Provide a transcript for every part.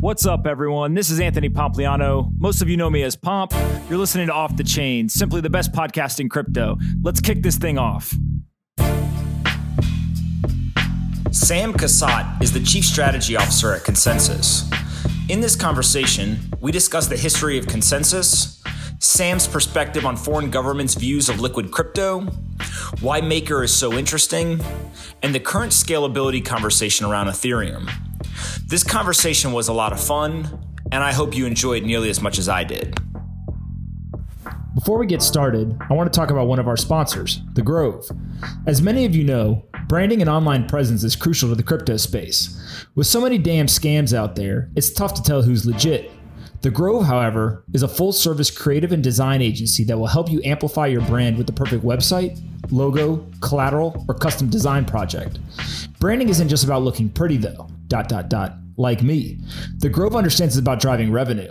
What's up, everyone? This is Anthony Pompliano. Most of you know me as Pomp. You're listening to Off the Chain, simply the best podcast in crypto. Let's kick this thing off. Sam Cassatt is the Chief Strategy Officer at ConsenSys. In this conversation, we discuss the history of ConsenSys, Sam's perspective on foreign governments' views of liquid crypto, why Maker is so interesting, and the current scalability conversation around Ethereum. This conversation was a lot of fun, and I hope you enjoyed nearly as much as I did. Before we get started, I want to talk about one of our sponsors, The Grove. As many of you know, branding and online presence is crucial to the crypto space. With so many damn scams out there, it's tough to tell who's legit. The Grove, however, is a full service creative and design agency that will help you amplify your brand with the perfect website, logo, collateral, or custom design project. Branding isn't just about looking pretty though. Dot dot dot. Like me. The Grove understands it's about driving revenue.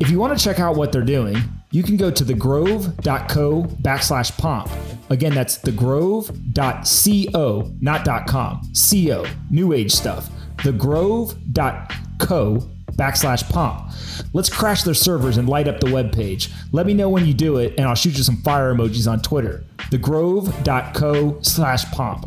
If you want to check out what they're doing, you can go to thegrove.co backslash pomp. Again, that's thegrove.co, not .com. Co, new age stuff. Thegrove.co backslash pomp. Let's crash their servers and light up the web page. Let me know when you do it, and I'll shoot you some fire emojis on Twitter. Thegrove.co slash pomp.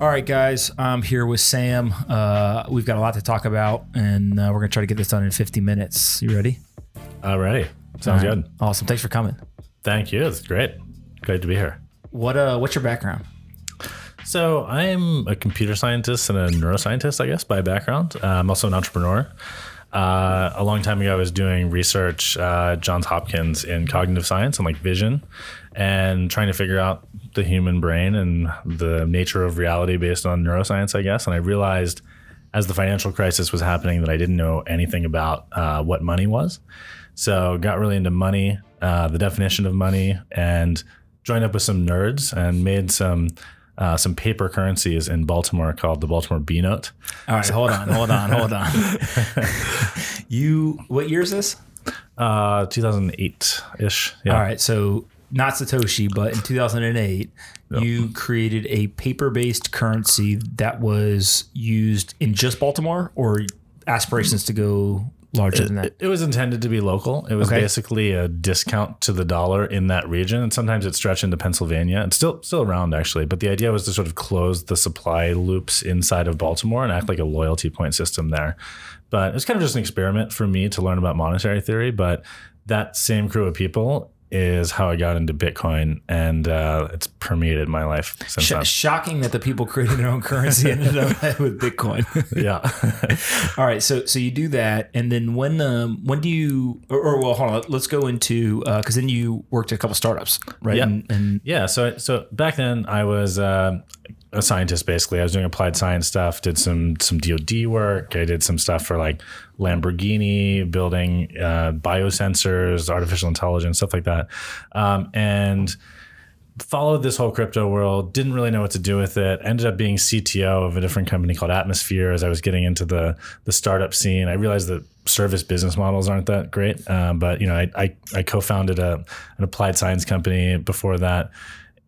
All right, guys, I'm here with Sam. Uh, we've got a lot to talk about, and uh, we're going to try to get this done in 50 minutes. You ready? Alrighty. Sounds All right. good. Awesome. Thanks for coming. Thank you. It's great. Great to be here. What uh, What's your background? So, I'm a computer scientist and a neuroscientist, I guess, by background. Uh, I'm also an entrepreneur. Uh, a long time ago, I was doing research uh, Johns Hopkins in cognitive science and like vision and trying to figure out the human brain and the nature of reality based on neuroscience, I guess. And I realized as the financial crisis was happening that I didn't know anything about uh, what money was. So got really into money, uh, the definition of money, and joined up with some nerds and made some uh, some paper currencies in Baltimore called the Baltimore B note. All right, hold on, hold on, hold on. you, what year is this? Uh, 2008 ish. Yeah. All right, so not Satoshi, but in 2008, you created a paper-based currency that was used in just Baltimore, or aspirations to go larger than that. It, it was intended to be local. It was Okay. basically a discount to the dollar in that region, and sometimes it stretched into Pennsylvania. It's still still around actually, but the idea was to sort of close the supply loops inside of Baltimore and act like a loyalty point system there. But it was kind of just an experiment for me to learn about monetary theory. But that same crew of people is how I got into Bitcoin, and uh, it's permeated my life since Sh- then. shocking that the people creating their own currency ended up with Bitcoin. yeah. All right, so so you do that, and then when um when do you or, or well hold on let's go into because then you worked at a couple startups right Yeah. and, and Yeah. So so back then I was uh, a scientist basically. I was doing applied science stuff. Did some some DoD work. I did some stuff for like Lamborghini, building uh, biosensors, artificial intelligence, stuff like that. Um, and followed this whole crypto world didn't really know what to do with it ended up being cto of a different company called atmosphere as i was getting into the the startup scene i realized that service business models aren't that great um, but you know I, I, I co-founded a, an applied science company before that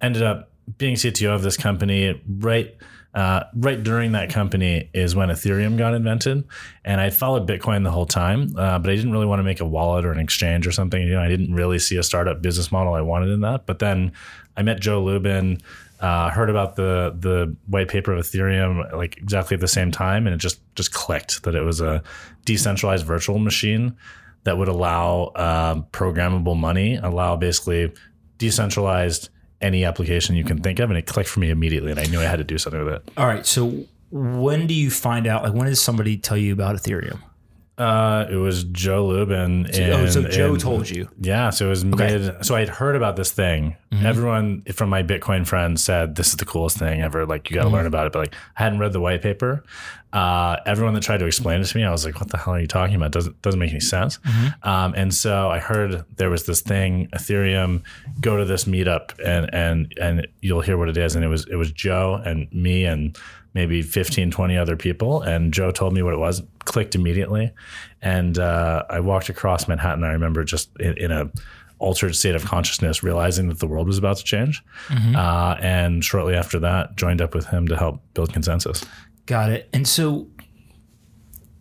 ended up being cto of this company right uh, right during that company is when Ethereum got invented, and I followed Bitcoin the whole time, uh, but I didn't really want to make a wallet or an exchange or something. You know, I didn't really see a startup business model I wanted in that. But then I met Joe Lubin, uh, heard about the the white paper of Ethereum like exactly at the same time, and it just just clicked that it was a decentralized virtual machine that would allow um, programmable money, allow basically decentralized any application you can think of, and it clicked for me immediately, and I knew I had to do something with it. all right so when do you find out like when does somebody tell you about Ethereum Uh, it was Joe Lubin. oh, so Joe in- told you. Yeah, so it was mid. So I had heard about this thing. Mm-hmm. Everyone from my Bitcoin friends said this is the coolest thing ever. Like you got to Mm-hmm. learn about it. But like I hadn't read the white paper. Uh, everyone that tried to explain it to me, I was like, "What the hell are you talking about? Doesn't doesn't make any sense." Mm-hmm. Um, and so I heard there was this thing, Ethereum. Go to this meetup and and and you'll hear what it is. And it was it was Joe and me and maybe 15, 20 other people. And Joe told me what it was, clicked immediately. And uh, I walked across Manhattan. I remember just in, in a altered state of consciousness, realizing that the world was about to change. Uh, and shortly after that, joined up with him to help build ConsenSys. Got it. And so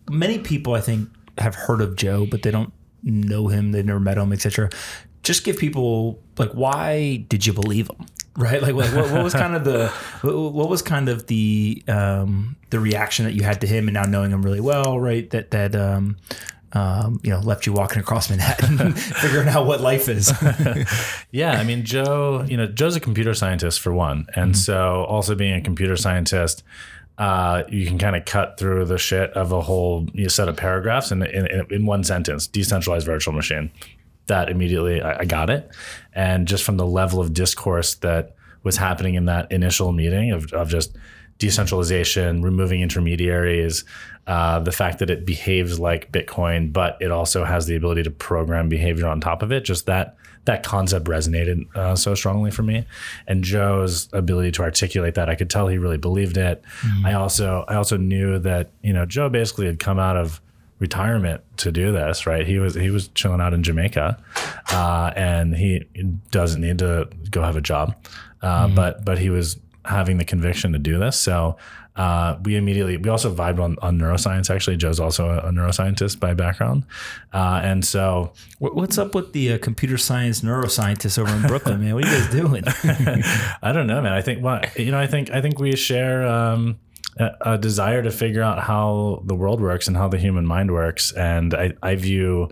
many people, I think, have heard of Joe, but they don't know him. They've never met him, etc. Just give people like, why did you believe him? Right? Like, what, what was kind of the what was kind of the um, the reaction that you had to him, and now knowing him really well, right? That that um, um, you know left you walking across Manhattan, figuring out what life is. Yeah, I mean, Joe, you know, Joe's a computer scientist for one. And so, also being a computer scientist, uh, you can kind of cut through the shit of a whole you know, set of paragraphs in, in, in one sentence decentralized virtual machine. That immediately I, I got it. And just from the level of discourse that was happening in that initial meeting of, of just decentralization, removing intermediaries, uh, the fact that it behaves like Bitcoin, but it also has the ability to program behavior on top of it. Just that that concept resonated uh, so strongly for me, and Joe's ability to articulate that, I could tell he really believed it. I also I also knew that you know Joe basically had come out of retirement to do this right he was he was chilling out in jamaica uh, and he doesn't need to go have a job uh, but but he was having the conviction to do this so uh, we immediately we also vibed on, on neuroscience actually joe's also a, a neuroscientist by background uh, and so What's up with the uh, computer science neuroscientists over in Brooklyn, man? What are you guys doing? I don't know, man. I think well, you know, I think I think we share um, a, desire to figure out how the world works and how the human mind works, and I, I view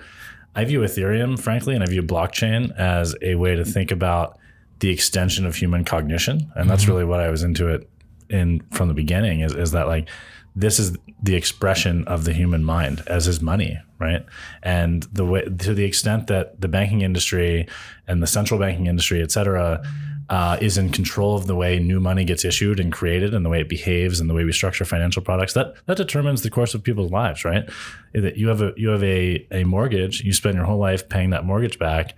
I view Ethereum, frankly, and I view blockchain as a way to think about the extension of human cognition, and that's mm-hmm. really what I was into it in from the beginning. Is is that like this is the expression of the human mind as is money right? And the way to the extent that the banking industry and the central banking industry et cetera uh, is in control of the way new money gets issued and created and the way it behaves and the way we structure financial products that that determines the course of people's lives right that you have a you have a, a mortgage you spend your whole life paying that mortgage back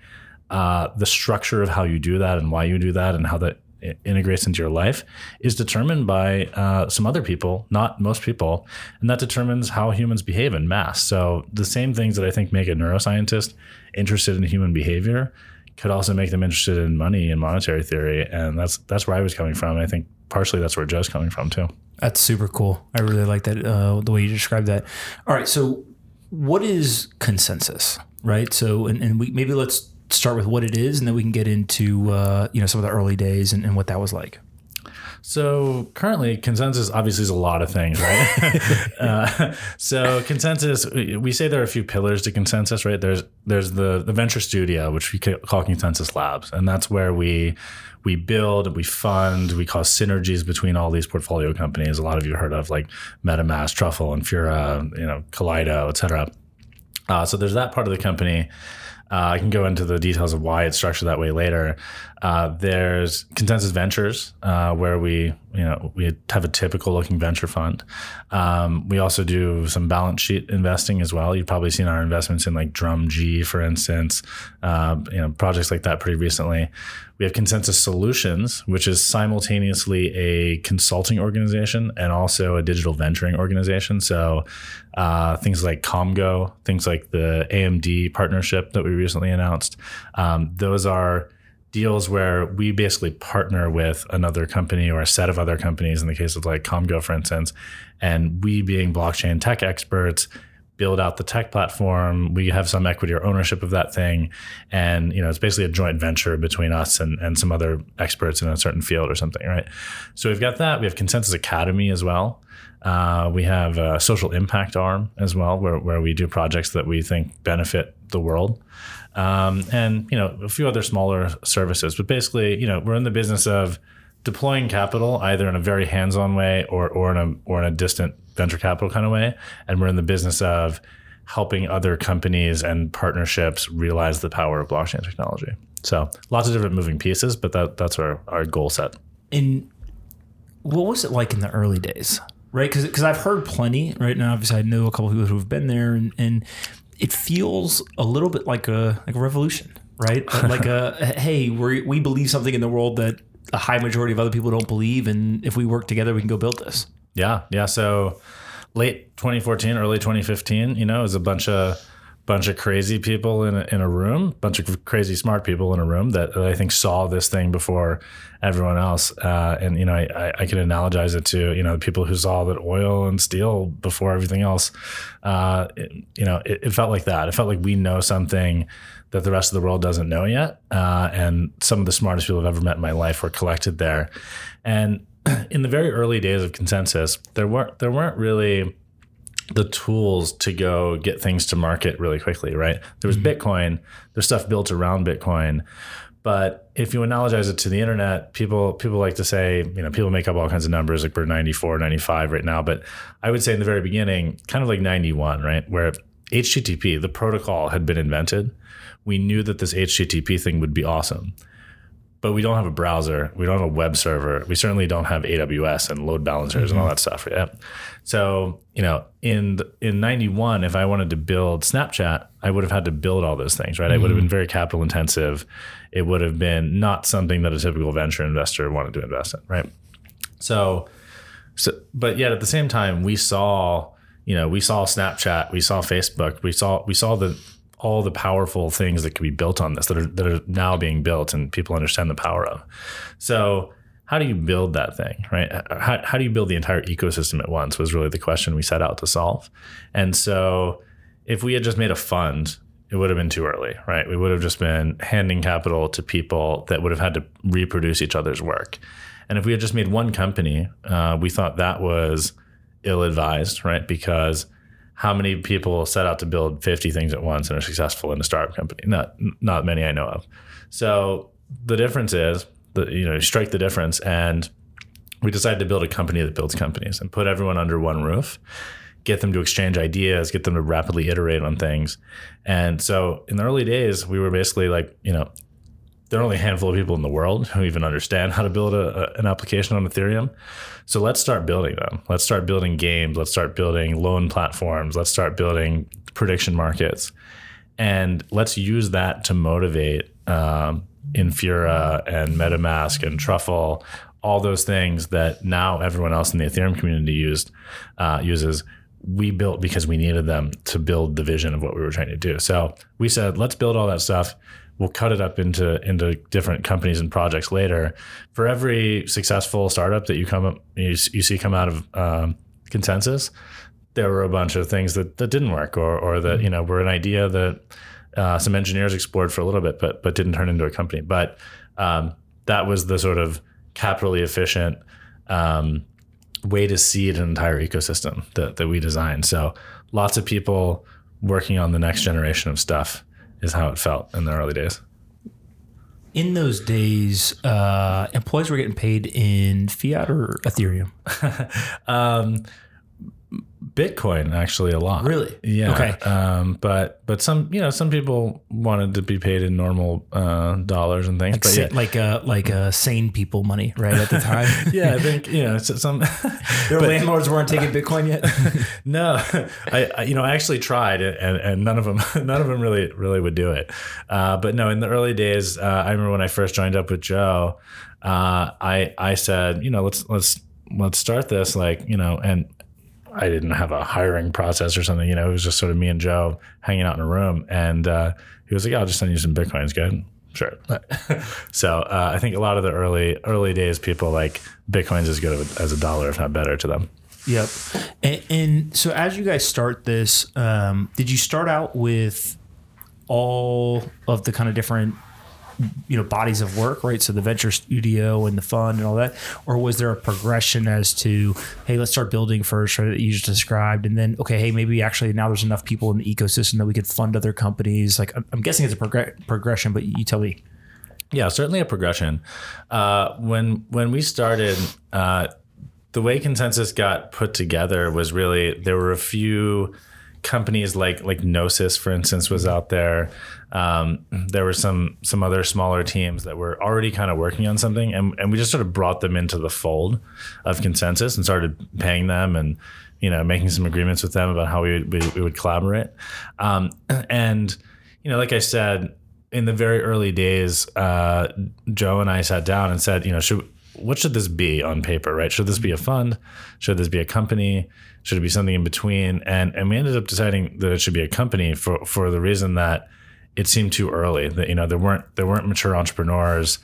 uh, the structure of how you do that and why you do that and how that integrates into your life is determined by uh, some other people, not most people, and that determines how humans behave in mass. So the same things that I think make a neuroscientist interested in human behavior could also make them interested in money and monetary theory, and that's that's where I was coming from. And I think partially that's where Joe's coming from too. That's super cool. I really like that uh, the way you described that. All right, so what is ConsenSys, right? So, and, and we maybe let's start with what it is, and then we can get into uh, you know some of the early days and, and what that was like. So currently, ConsenSys obviously is a lot of things, right? uh, so ConsenSys, we say there are a few pillars to ConsenSys, right? There's there's the the venture studio, which we call ConsenSys Labs, and that's where we we build, we fund, we cause synergies between all these portfolio companies. A lot of you heard of like MetaMask, Truffle, Infura, you know, Kaleido, et cetera. Uh, so there's that part of the company. Uh, I can go into the details of why it's structured that way later. Uh, there's ConsenSys Ventures, uh, where we, you know, we have a typical looking venture fund. Um, we also do some balance sheet investing as well. You've probably seen our investments in like Drum G, for instance, uh, you know, projects like that pretty recently. We have ConsenSys Solutions, which is simultaneously a consulting organization and also a digital venturing organization. So uh, things like Komgo, things like the AMD partnership that we recently announced, um, those are deals where we basically partner with another company or a set of other companies in the case of like Komgo, for instance, and we being blockchain tech experts build out the tech platform. We have some equity or ownership of that thing. And, you know, it's basically a joint venture between us and, and some other experts in a certain field or something, right? So we've got that. We have ConsenSys Academy as well. Uh, we have a social impact arm as well, where, where we do projects that we think benefit the world. Um, and, you know, a few other smaller services. But basically, you know, we're in the business of deploying capital either in a very hands-on way or, or in a or in a distant venture capital kind of way and we're in the business of helping other companies and partnerships realize the power of blockchain technology. So lots of different moving pieces, but that that's our, our goal set. And what was it like in the early days? Right, because because I've heard plenty. Right now, obviously, I know a couple people who have been there, and, and it feels a little bit like a like a revolution, right? like a hey, we we believe something in the world that a high majority of other people don't believe, and if we work together, we can go build this. Yeah, yeah. So late 2014, early 2015, you know, it was a bunch of bunch of crazy people in a, in a room, bunch of crazy smart people in a room that, I think saw this thing before everyone else. Uh, and you know, I, I can analogize it to you know the people who saw that oil and steel before everything else. Uh, it, you know, it, it, felt like that. It felt like we know something that the rest of the world doesn't know yet. Uh, and some of the smartest people I've ever met in my life were collected there. And in the very early days of ConsenSys, there weren't there weren't really the tools to go get things to market really quickly, right? There was mm-hmm. Bitcoin, there's stuff built around Bitcoin. But if you analogize it to the internet, people people like to say, you know, people make up all kinds of numbers like we're 94, 95 right now, but I would say in the very beginning, kind of like 91, right? Where HTTP, the protocol had been invented. We knew that this HTTP thing would be awesome but we don't have a browser. We don't have a web server. We certainly don't have AWS and load balancers mm-hmm. and all that stuff. Yeah. So, you know, in in 91, if I wanted to build Snapchat, I would have had to build all those things, right? Mm-hmm. It would have been very capital intensive. It would have been not something that a typical venture investor wanted to invest in, right? So, so but yet at the same time, we saw, you know, we saw Snapchat, we saw Facebook, we saw we saw the all the powerful things that could be built on this that are that are now being built and people understand the power of. So how do you build that thing, right? How, how do you build the entire ecosystem at once was really the question we set out to solve. And so if we had just made a fund, it would have been too early, right? We would have just been handing capital to people that would have had to reproduce each other's work. And if we had just made one company, uh, we thought that was ill advised, right? Because how many people set out to build 50 things at once and are successful in a startup company? Not not many I know of. So the difference is that you know you strike the difference, and we decided to build a company that builds companies and put everyone under one roof, get them to exchange ideas, get them to rapidly iterate on things. And so in the early days, we were basically like you know there are only a handful of people in the world who even understand how to build a, a, an application on Ethereum. So let's start building them. Let's start building games. Let's start building loan platforms. Let's start building prediction markets. And let's use that to motivate um, Infura and MetaMask and Truffle, all those things that now everyone else in the Ethereum community used uh, uses. We built because we needed them to build the vision of what we were trying to do. So we said, let's build all that stuff we'll cut it up into into different companies and projects later. For every successful startup that you come up, you, you see come out of um, ConsenSys, there were a bunch of things that, that didn't work, or or that you know were an idea that uh, some engineers explored for a little bit, but but didn't turn into a company. But um, that was the sort of capitally efficient um, way to seed an entire ecosystem that that we designed. So lots of people working on the next generation of stuff is how it felt in the early days. In those days, uh, employees were getting paid in fiat or Ethereum. um, Bitcoin actually a lot. Really? Yeah. Okay. Um, but but some you know some people wanted to be paid in normal uh, dollars and things. Like but yeah. like uh, like uh, sane people money, right at the time. yeah, I think you know some. Their but, landlords weren't taking Bitcoin yet. no, I, I, you know I actually tried and, and none of them none of them really really would do it. Uh, but no, in the early days, uh, I remember when I first joined up with Joe, uh, I I said you know let's let's let's start this like you know and I didn't have a hiring process or something. You know, it was just sort of me and Joe hanging out in a room, and uh, he was like, "I'll just send you some bitcoins, good." Sure. so uh, I think a lot of the early early days, people like bitcoins as good as a dollar, if not better, to them. Yep. And, and so as you guys start this, um, did you start out with all of the kind of different you know bodies of work right? So the venture studio and the fund and all that. Or was there a progression as to hey let's start building first right, that you just described. And then okay hey maybe actually now there's enough people in the ecosystem that we could fund other companies. Like i'm, guessing it's a prog- progression but you tell me. Yeah certainly a progression. Uh, when when we started uh, the way ConsenSys got put together was really there were a few companies like like Gnosis, for instance, was out there. Um, there were some some other smaller teams that were already kind of working on something, and, and we just sort of brought them into the fold of ConsenSys and started paying them and you know making some agreements with them about how we would, we, we would collaborate. Um, and you know, like I said, in the very early days, uh, Joe and I sat down and said, you know, should what should this be on paper, right? Should this be a fund? Should this be a company? Should it be something in between? And and we ended up deciding that it should be a company for for the reason that it seemed too early. That you know there weren't there weren't mature entrepreneurs.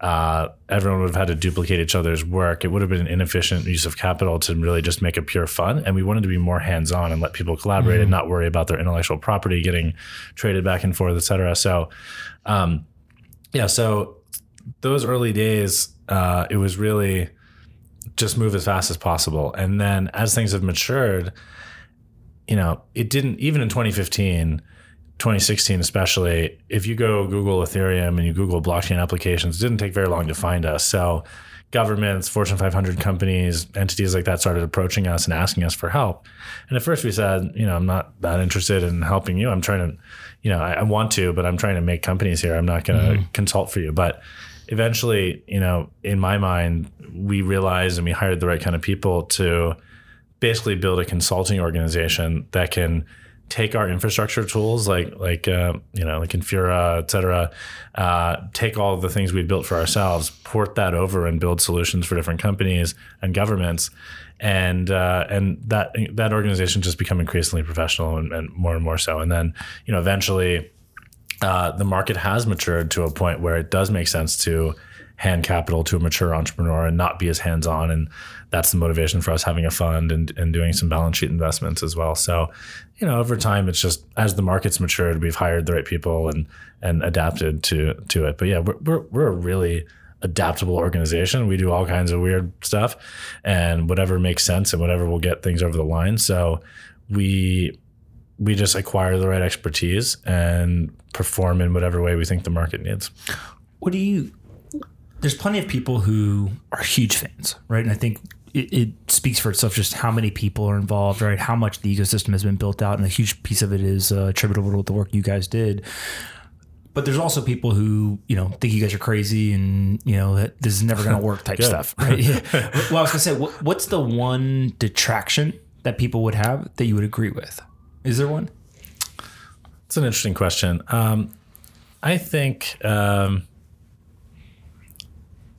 Uh, everyone would have had to duplicate each other's work. It would have been an inefficient use of capital to really just make a pure fun. And we wanted to be more hands on and let people collaborate mm-hmm. and not worry about their intellectual property getting traded back and forth, et cetera. So, um, yeah, so those early days, uh, it was really just move as fast as possible. And then as things have matured, you know, it didn't even in 2015, 2016 especially, if you go Google Ethereum and you Google blockchain applications, it didn't take very long to find us. So governments, Fortune 500 companies, entities like that started approaching us and asking us for help. And at first we said, you know, I'm not that interested in helping you. I'm trying to, you know, I, I want to, but I'm trying to make companies here. I'm not going to mm-hmm. consult for you. But eventually, you know, in my mind, we realized and we hired the right kind of people to basically build a consulting organization that can take our infrastructure tools like like uh, you know like Infura, et cetera, uh, take all the things we've built for ourselves, port that over, and build solutions for different companies and governments, and uh, and that that organization just become increasingly professional and, and more and more so. And then you know eventually uh, the market has matured to a point where it does make sense to hand capital to a mature entrepreneur and not be as hands on. And that's the motivation for us having a fund and, and doing some balance sheet investments as well. So, you know, over time, it's just as the market's matured, we've hired the right people and and adapted to to it. But yeah, we're we're, we're a really adaptable organization. We do all kinds of weird stuff and whatever makes sense and whatever will get things over the line. So we we just acquire the right expertise and perform in whatever way we think the market needs. What do you? There's plenty of people who are huge fans, right? And I think it, it, speaks for itself just how many people are involved, right? How much the ecosystem has been built out, and a huge piece of it is uh, attributable to the work you guys did. But there's also people who you know think you guys are crazy and you know that this is never going to work type stuff, right? Yeah. Well, I was going to say, what, what's the one detraction that people would have that you would agree with? Is there one? It's an interesting question. Um, I think um,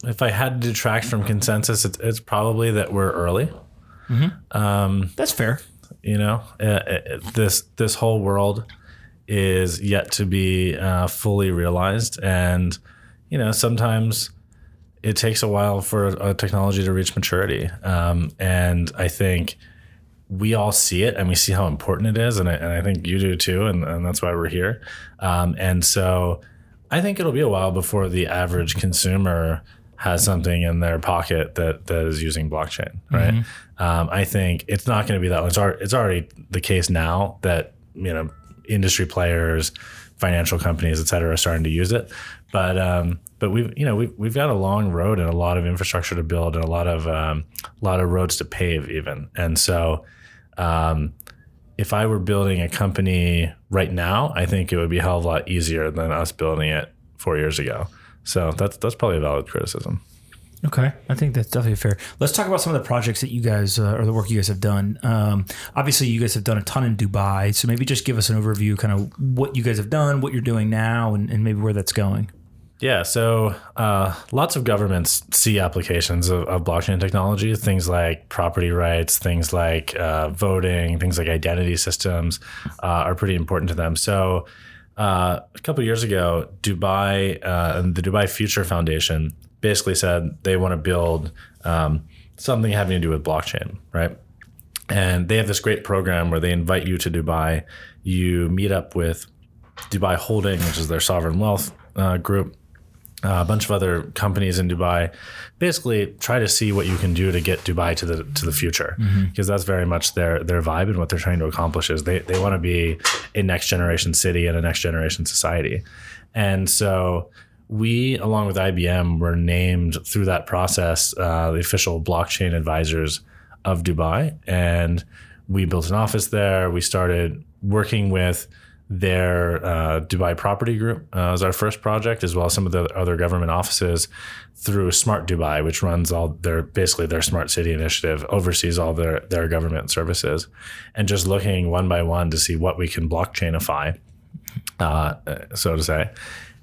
if I had to detract from ConsenSys, it's, it's probably that we're early. Mm-hmm. Um, That's fair. You know, uh, uh, this this whole world is yet to be uh, fully realized, and you know, sometimes it takes a while for a technology to reach maturity. Um, and I think we all see it and we see how important it is. And I, and I think you do too. And, and that's why we're here. Um, and so I think it'll be a while before the average consumer has something in their pocket that, that is using blockchain, right? Mm-hmm. Um, I think it's not going to be that. It's already, it's already the case now that, you know, industry players, financial companies, et cetera, are starting to use it. But, um, but we've, you know, we've, we've got a long road and a lot of infrastructure to build and a lot of, um, a lot of roads to pave even. And so, um, if I were building a company right now, I think it would be a hell of a lot easier than us building it four years ago. So that's that's probably a valid criticism. Okay, I think that's definitely fair. Let's talk about some of the projects that you guys uh, or the work you guys have done. Um, obviously, you guys have done a ton in Dubai, so maybe just give us an overview, kind of what you guys have done, what you're doing now, and, and maybe where that's going. Yeah, so uh, lots of governments see applications of, of, blockchain technology, things like property rights, things like uh, voting, things like identity systems uh, are pretty important to them. So uh, a couple years ago, Dubai uh, and the Dubai Future Foundation basically said they want to build um, something having to do with blockchain, right? And they have this great program where they invite you to Dubai. You meet up with Dubai Holding, which is their sovereign wealth uh, group uh, a bunch of other companies in Dubai. Basically, try to see what you can do to get Dubai to the to the future, because mm-hmm. that's very much their their vibe and what they're trying to accomplish. Is they they want to be a next generation city and a next generation society, and so we, along with IBM, were named through that process uh, the official blockchain advisors of Dubai, and we built an office there. We started working with their uh, Dubai Property Group uh, as our first project, as well as some of the other government offices through Smart Dubai, which runs all their basically their smart city initiative, oversees all their their government services, and just looking one by one to see what we can blockchainify, uh, so to say,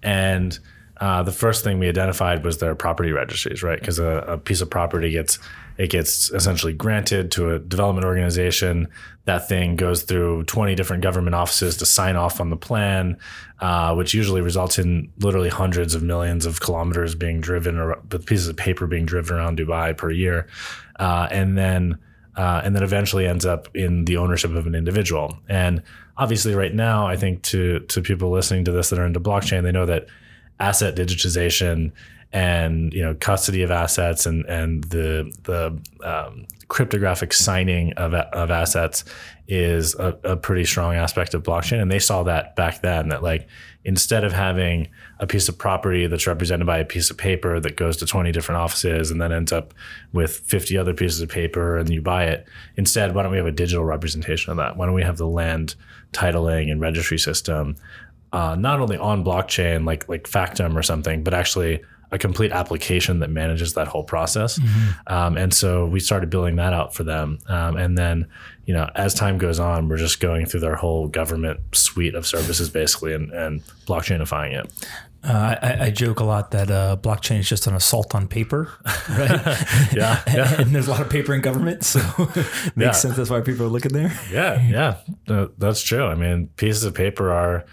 and. Uh, the first thing we identified was their property registries, right? Because a, a piece of property gets it gets essentially granted to a development organization. That thing goes through 20 different government offices to sign off on the plan, uh, which usually results in literally hundreds of millions of kilometers being driven, or pieces of paper being driven around Dubai per year, uh, and then uh, and then eventually ends up in the ownership of an individual. And obviously, right now, I think to to people listening to this that are into blockchain, they know that asset digitization and you know custody of assets and and the the um, cryptographic signing of, of assets is a, a, pretty strong aspect of blockchain. And they saw that back then that like instead of having a piece of property that's represented by a piece of paper that goes to 20 different offices and then ends up with 50 other pieces of paper and you buy it instead why don't we have a digital representation of that? Why don't we have the land titling and registry system uh, not only on blockchain like like factom or something but actually a complete application that manages that whole process. Mm-hmm. Um, and so we started building that out for them. Um, and then, you know, as time goes on, we're just going through their whole government suite of services basically and, and blockchainifying it. Uh, I, I, joke a lot that uh, blockchain is just an assault on paper, right? yeah, yeah. and there's a lot of paper in government, so makes yeah. sense. That's why people are looking there. Yeah, yeah, uh, that's true. I mean, pieces of paper are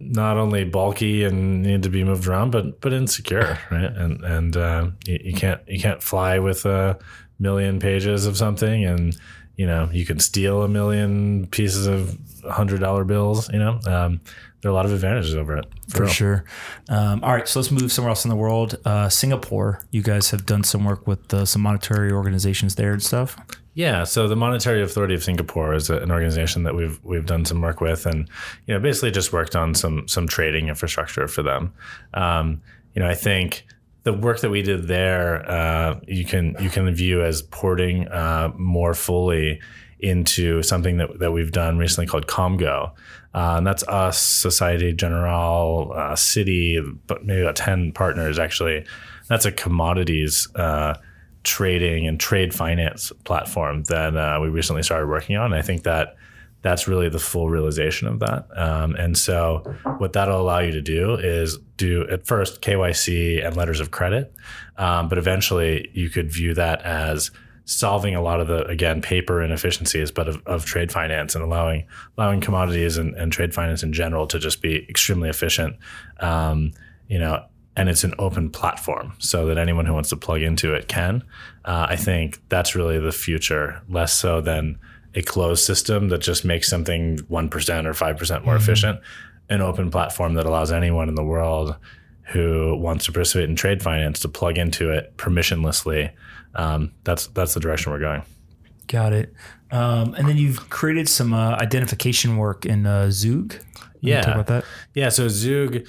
not only bulky and need to be moved around, but but insecure, right? And and uh, you, you, can't you can't fly with a million pages of something, and you know you can steal a million pieces of hundred dollar bills. You know, um, there are a lot of advantages over it for, for sure. Um, all right, so let's move somewhere else in the world. Uh, Singapore, you guys have done some work with uh, some monetary organizations there and stuff. Yeah, so the Monetary Authority of Singapore is an organization that we've we've done some work with, and you know basically just worked on some some trading infrastructure for them. Um, you know, I think the work that we did there, uh, you can you can view as porting uh, more fully into something that, that we've done recently called Komgo. Uh, and that's us, Societe Generale, uh, Citi, but maybe about 10 partners actually. That's a commodities uh, trading and trade finance platform that uh, we recently started working on. I think that that's really the full realization of that. Um, and so, what that'll allow you to do is do at first KYC and letters of credit, um, but eventually you could view that as solving a lot of the again paper inefficiencies, but of, of trade finance and allowing allowing commodities and, and, trade finance in general to just be extremely efficient. Um, you know, and it's an open platform so that anyone who wants to plug into it can. Uh, I think that's really the future, less so than a closed system that just makes something 1% or 5% more mm-hmm. efficient. An open platform that allows anyone in the world who wants to participate in trade finance to plug into it permissionlessly. Um, that's that's the direction we're going. Got it. Um, and then you've created some uh, identification work in uh, Zug. Yeah. Talk about that. Yeah. So Zug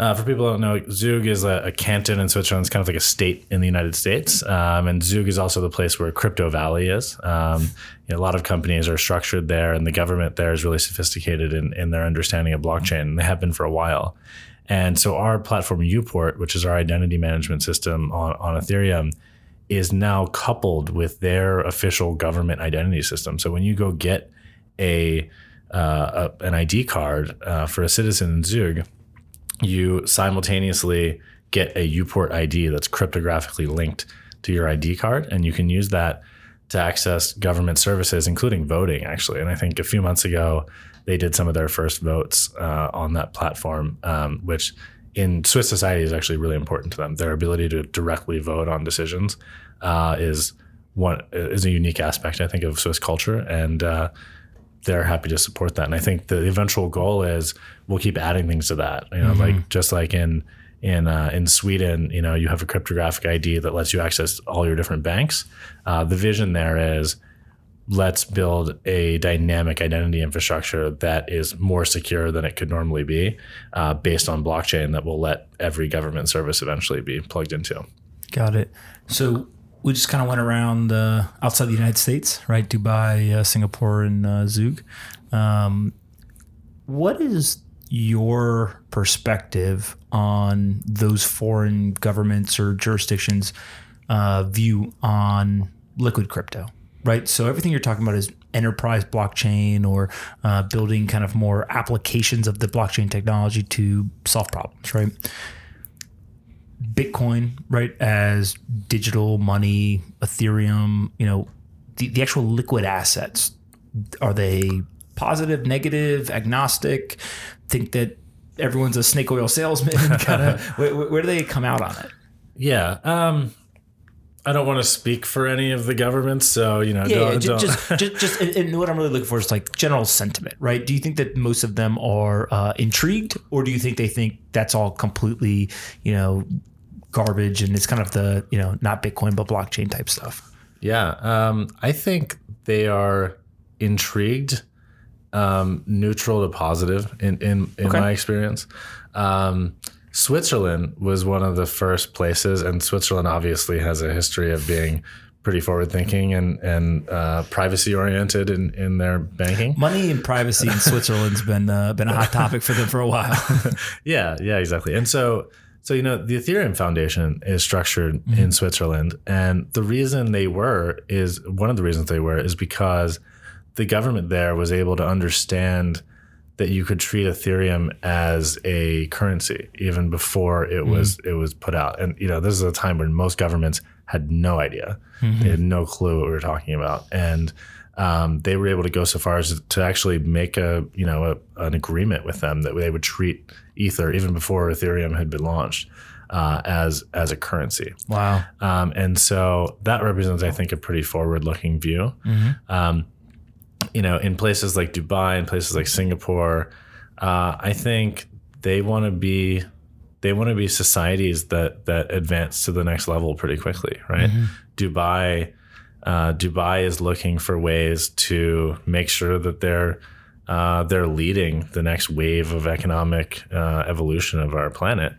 uh, for people who don't know, Zug is a, a, canton in Switzerland. It's kind of like a state in the United States. Um, and Zug is also the place where Crypto Valley is. Um, you know, a lot of companies are structured there, and the government there is really sophisticated in, in their understanding of blockchain. And they have been for a while. And so our platform, Uport, which is our identity management system on, on Ethereum, is now coupled with their official government identity system. So when you go get a, uh, a an ID card uh, for a citizen in Zug, you simultaneously get a Uport ID that's cryptographically linked to your ID card, and you can use that to access government services, including voting, actually. And I think a few months ago, they did some of their first votes uh, on that platform, um, which in Swiss society is actually really important to them. Their ability to directly vote on decisions uh, is one is a unique aspect, I think, of Swiss culture, and uh, they're happy to support that. And I think the eventual goal is we'll keep adding things to that. You know, mm-hmm. like just like in in uh, in Sweden, you know, you have a cryptographic ID that lets you access all your different banks. Uh, the vision there is let's build a dynamic identity infrastructure that is more secure than it could normally be, uh, based on blockchain that will let every government service eventually be plugged into. Got it. So we just kind of went around uh, outside the United States, right? Dubai, uh, Singapore, and uh, Zug. Um, what is your perspective on those foreign governments or jurisdictions' uh, view on liquid crypto? Right. So everything you're talking about is enterprise blockchain or uh, building kind of more applications of the blockchain technology to solve problems. Right. Bitcoin, right, as digital money, Ethereum, you know, the, the actual liquid assets, are they positive, negative, agnostic? Think that everyone's a snake oil salesman? kind of, where, where do they come out on it? Yeah. Um, I don't want to speak for any of the governments, so you know, Yeah, don't, yeah, don't- just, just, just, and- and what I'm really looking for is like general sentiment, right? Do you think that most of them are uh, intrigued, or do you think they think that's all completely, you know, garbage and it's kind of the, you know, not Bitcoin but blockchain type stuff? Yeah, um, I think they are intrigued, um, neutral to positive in in, in Okay. my experience. Um, Switzerland was one of the first places, and Switzerland obviously has a history of being pretty forward thinking and and uh, privacy oriented in, in their banking. Money and privacy in Switzerland's been uh, been a hot topic for them for a while. Yeah, yeah, exactly. And so, so you know, the Ethereum Foundation is structured mm-hmm. in Switzerland, and the reason they were is one of the reasons they were is because the government there was able to understand that you could treat Ethereum as a currency even before it mm-hmm. was it was put out. And you know, this is a time when most governments had no idea, mm-hmm. they had no clue what we were talking about, and um, they were able to go so far as to actually make a you know a, an agreement with them that they would treat Ether even before Ethereum had been launched uh, as as a currency. wow. Um, and so that represents, I think, a pretty forward-looking view. Um, you know, in places like Dubai and places like Singapore, uh, I think they want to be they want to be societies that that advance to the next level pretty quickly, right? Dubai, uh, Dubai is looking for ways to make sure that they're uh, they're leading the next wave of economic uh, evolution of our planet.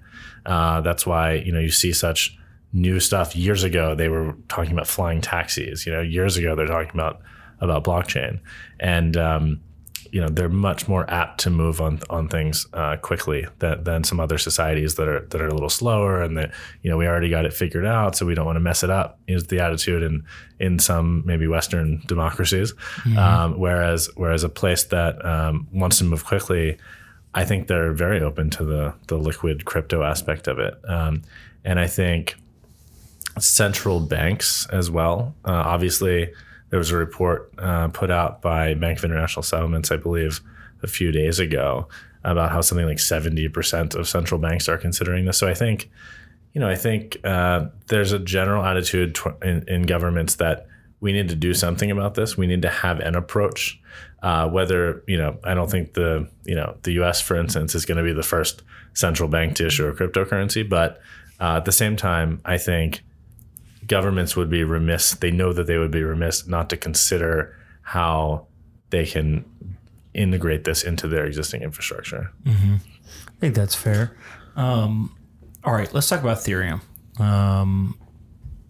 Uh, that's why you know you see such new stuff. Years ago, they were talking about flying taxis. You know, years ago they're talking about about blockchain, and um, you know they're much more apt to move on on things uh, quickly than, than some other societies that are that are a little slower and that you know we already got it figured out so we don't want to mess it up is the attitude in in some maybe Western democracies um, whereas whereas a place that um, wants to move quickly I think they're very open to the the liquid crypto aspect of it um, and I think central banks as well. Uh, obviously, there was a report uh, put out by Bank of International Settlements, I believe, a few days ago about how something like 70% of central banks are considering this. So I think, you know, I think uh, there's a general attitude tw- in, in governments that we need to do something about this. We need to have an approach. Uh, whether you know, I don't think the you know the U.S. for instance is going to be the first central bank to issue a cryptocurrency, but uh, at the same time, I think governments would be remiss. They know that they would be remiss not to consider how they can integrate this into their existing infrastructure. I think that's fair. Um, all right, let's talk about Ethereum. Um,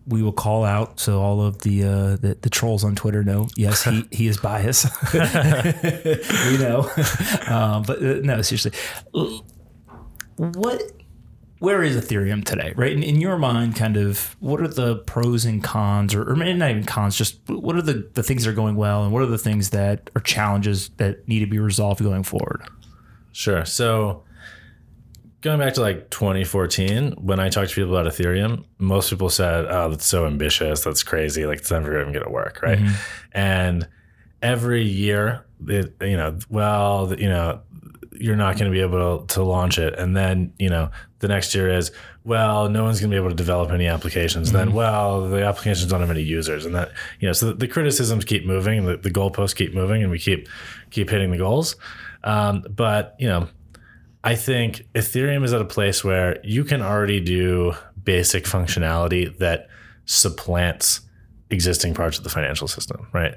we will call out so all of the, uh, the the trolls on Twitter know. Yes, he he is biased. we know, um, but uh, no, seriously, what? Where is Ethereum today? Right in, in your mind, kind of what are the pros and cons, or, or maybe not even cons? Just what are the the things that are going well, and what are the things that are challenges that need to be resolved going forward? Sure. So going back to like 2014, when I talked to people about Ethereum, most people said, "Oh, that's so ambitious. That's crazy. Like it's never even going to work." Right. Mm-hmm. And every year, it, you know, well, you know, you're not going to be able to, to launch it. And then, you know, the next year is, well, no one's going to be able to develop any applications. Then, well, the applications don't have any users. And that, you know, so the, the criticisms keep moving the, the goalposts keep moving and we keep, keep hitting the goals. Um, but, you know, I think Ethereum is at a place where you can already do basic functionality that supplants existing parts of the financial system, right?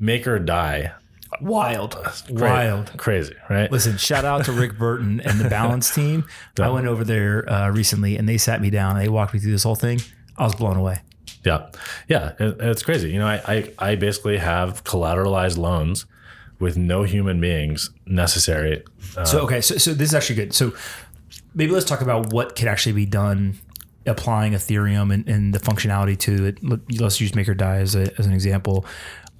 MakerDAI. Wild, Great. wild. Crazy, right? Listen, shout out to Rick Burton and the Balance team. I went over there uh, recently and they sat me down. They walked me through this whole thing. I was blown away. Yeah, yeah, it's crazy. You know, I, I I basically have collateralized loans with no human beings necessary. Uh, So okay, so, so this is actually good. So maybe let's talk about what could actually be done applying Ethereum and, and the functionality to it. Let- Let's use MakerDAI as, a, as an example.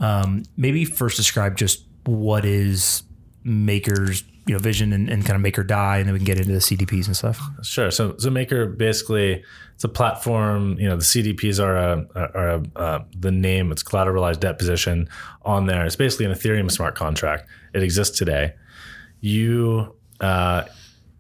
Um, maybe first describe just what is Maker's you know vision and, and kind of Maker DAI, and then we can get into the CDPs and stuff. Sure. So, so Maker basically it's a platform. You know, the CDPs are a are a, uh, the name. It's collateralized debt position on there. It's basically an Ethereum smart contract. It exists today. You, uh,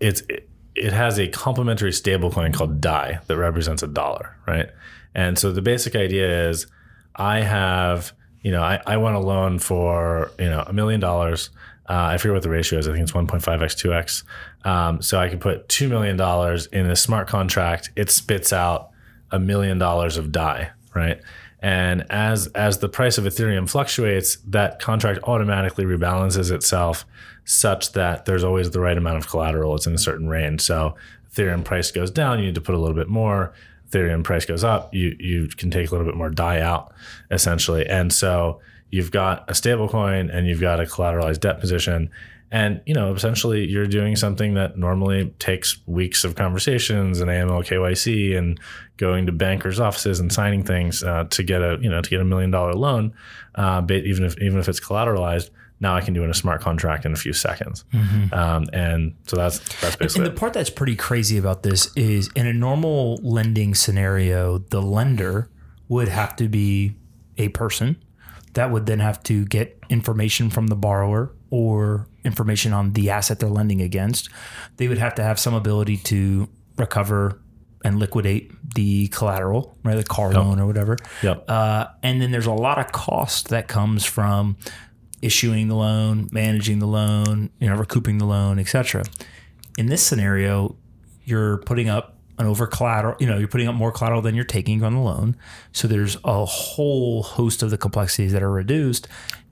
it's it, it has a complementary stablecoin called DAI that represents a dollar, right? And so the basic idea is, I have you know I, I want a loan for you know a million dollars. Uh, I forget what the ratio is. I think it's 1.5x, 2x. Um, so I can put $2 million in a smart contract. It spits out a million dollars of DAI, right? And as as the price of Ethereum fluctuates, that contract automatically rebalances itself such that there's always the right amount of collateral. It's in a certain range. So Ethereum price goes down, you need to put a little bit more. Ethereum price goes up, you you can take a little bit more DAI out, essentially. And so you've got a stable coin and you've got a collateralized debt position and you know essentially you're doing something that normally takes weeks of conversations and AML KYC and going to bankers offices and signing things uh, to get a you know to get a million dollar loan uh, even if even if it's collateralized now I can do in a smart contract in a few seconds um, and so that's that's basically And the part that's pretty crazy about this is in a normal lending scenario, the lender would have to be a person that would then have to get information from the borrower or information on the asset they're lending against. They would have to have some ability to recover and liquidate the collateral, right? The car loan or whatever. Yep. Uh, and then there's a lot of cost that comes from issuing the loan, managing the loan, you know, recouping the loan, etc. In this scenario, you're putting up an over collateral, you know, you're putting up more collateral than you're taking on the loan. So there's a whole host of the complexities that are reduced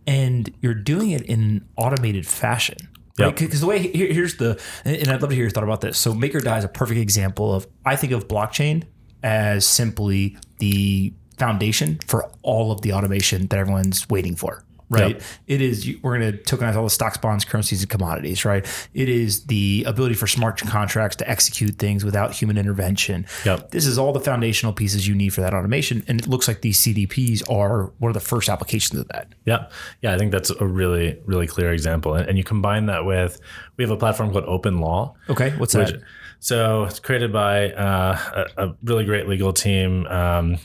and you're doing it in automated fashion. Right? Yep. Because the way here, here's the, and I'd love to hear your thought about this. So MakerDAI is a perfect example of, I think of blockchain as simply the foundation for all of the automation that everyone's waiting for. Right. Yep. It is, we're going to tokenize all the stocks, bonds, currencies, and commodities, right? It is the ability for smart contracts to execute things without human intervention. Yep. This is all the foundational pieces you need for that automation. And it looks like these CDPs are one of the first applications of that. Yeah. Yeah. I think that's a really, really clear example. And, and you combine that with, we have a platform called Open Law. Okay. What's Which- that? So it's created by uh, a, a really great legal team um,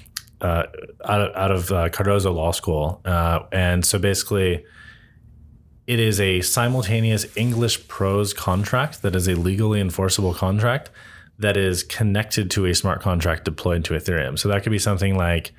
uh, out of, out of uh, Cardozo Law School. Uh, and so basically, it is a simultaneous English prose contract that is a legally enforceable contract that is connected to a smart contract deployed to Ethereum. So that could be something like,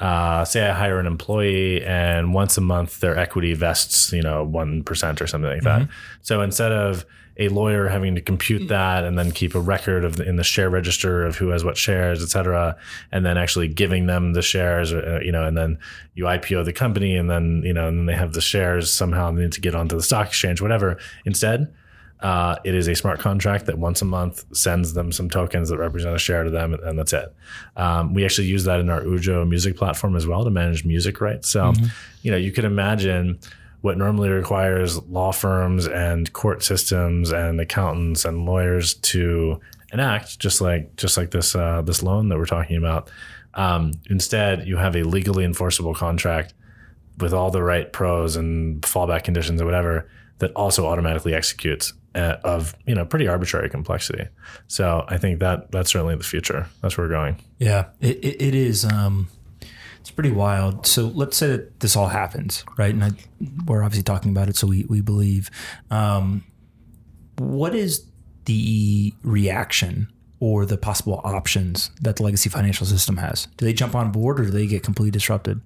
uh, say I hire an employee and once a month their equity vests, you know, 1% or something like that. So instead of a lawyer having to compute that and then keep a record of the, in the share register of who has what shares, et cetera, and then actually giving them the shares, uh, you know, and then you IPO the company and then, you know, and then they have the shares somehow and they need to get onto the stock exchange, whatever. Instead, uh, it is a smart contract that once a month sends them some tokens that represent a share to them, and that's it. Um, we actually use that in our Ujo music platform as well to manage music rights. So, you know, you could imagine what normally requires law firms and court systems and accountants and lawyers to enact, just like just like this uh, this loan that we're talking about. Um, instead, you have a legally enforceable contract with all the right prose and fallback conditions or whatever that also automatically executes uh, of you know pretty arbitrary complexity. So I think that that's certainly the future. That's where we're going. Yeah, it, it, is. Um, it's pretty wild. So let's say that this all happens, right? And I, we're obviously talking about it, so we we believe. Um, what is the reaction or the possible options that the legacy financial system has? Do they jump on board, or do they get completely disrupted?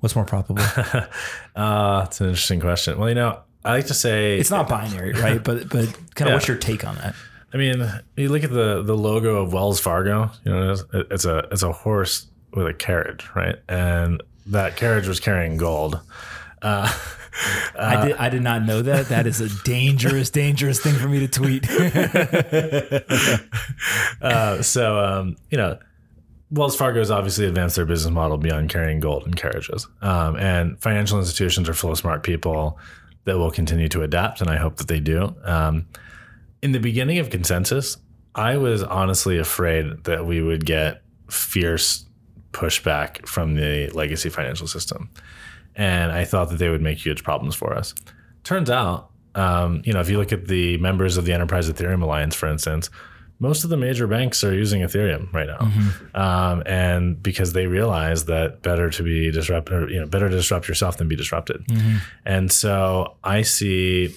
What's more probable? Uh, that's an interesting question. Well, you know, I like to say It's not binary, right? But but kind of Yeah. what's your take on that? I mean, you look at the the logo of Wells Fargo. You know, it's, it's a it's a horse with a carriage, right? And that carriage was carrying gold. Uh, I did I did not know that. That is a dangerous, dangerous thing for me to tweet. uh, so um, you know, Wells Fargo has obviously advanced their business model beyond carrying gold in carriages. Um, and financial institutions are full of smart people that will continue to adapt, and I hope that they do. Um, in the beginning of ConsenSys, I was honestly afraid that we would get fierce pushback from the legacy financial system. And I thought that they would make huge problems for us. Turns out, um, you know, if you look at the members of the Enterprise Ethereum Alliance, for instance, most of the major banks are using Ethereum right now, mm-hmm. um, and because they realize that better to be disrupted, you know, better to disrupt yourself than be disrupted. Mm-hmm. And so I see,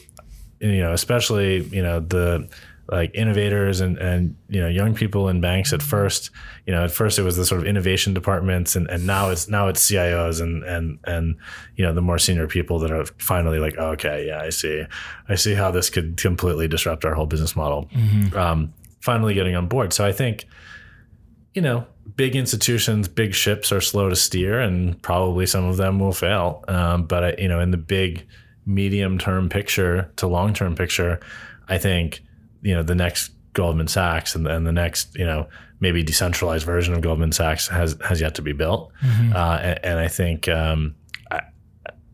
you know, especially you know the like innovators and and you know young people in banks at first you know at first it was the sort of innovation departments and, and now it's now it's CIOs and and and you know the more senior people that are finally like oh, okay yeah I see I see how this could completely disrupt our whole business model mm-hmm. um, finally getting on board. So I think, you know, big institutions, big ships are slow to steer, and probably some of them will fail. Um, but I, you know, in the big medium term picture to long term picture, I think you know the next Goldman Sachs and, and the next you know maybe decentralized version of Goldman Sachs has has yet to be built. Mm-hmm. Uh, and, and, I think um, I,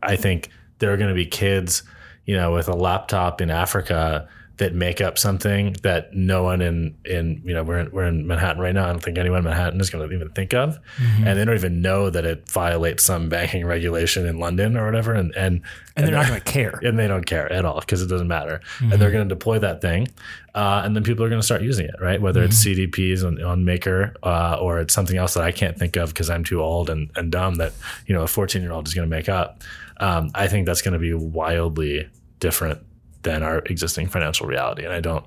I think there are going to be kids, you know, with a laptop in Africa that make up something that no one in in you know we're in, we're in Manhattan right now. I don't think anyone in Manhattan is going to even think of, mm-hmm. and they don't even know that it violates some banking regulation in London or whatever. And and and, they're not going to care, and they don't care at all because it doesn't matter. Mm-hmm. And they're going to deploy that thing, uh, and then people are going to start using it, right? Whether mm-hmm. it's CDPs on, on Maker uh, or it's something else that I can't think of because I'm too old and, and dumb that you know a 14 year old is going to make up. Um, I think that's going to be wildly different than our existing financial reality. And I don't,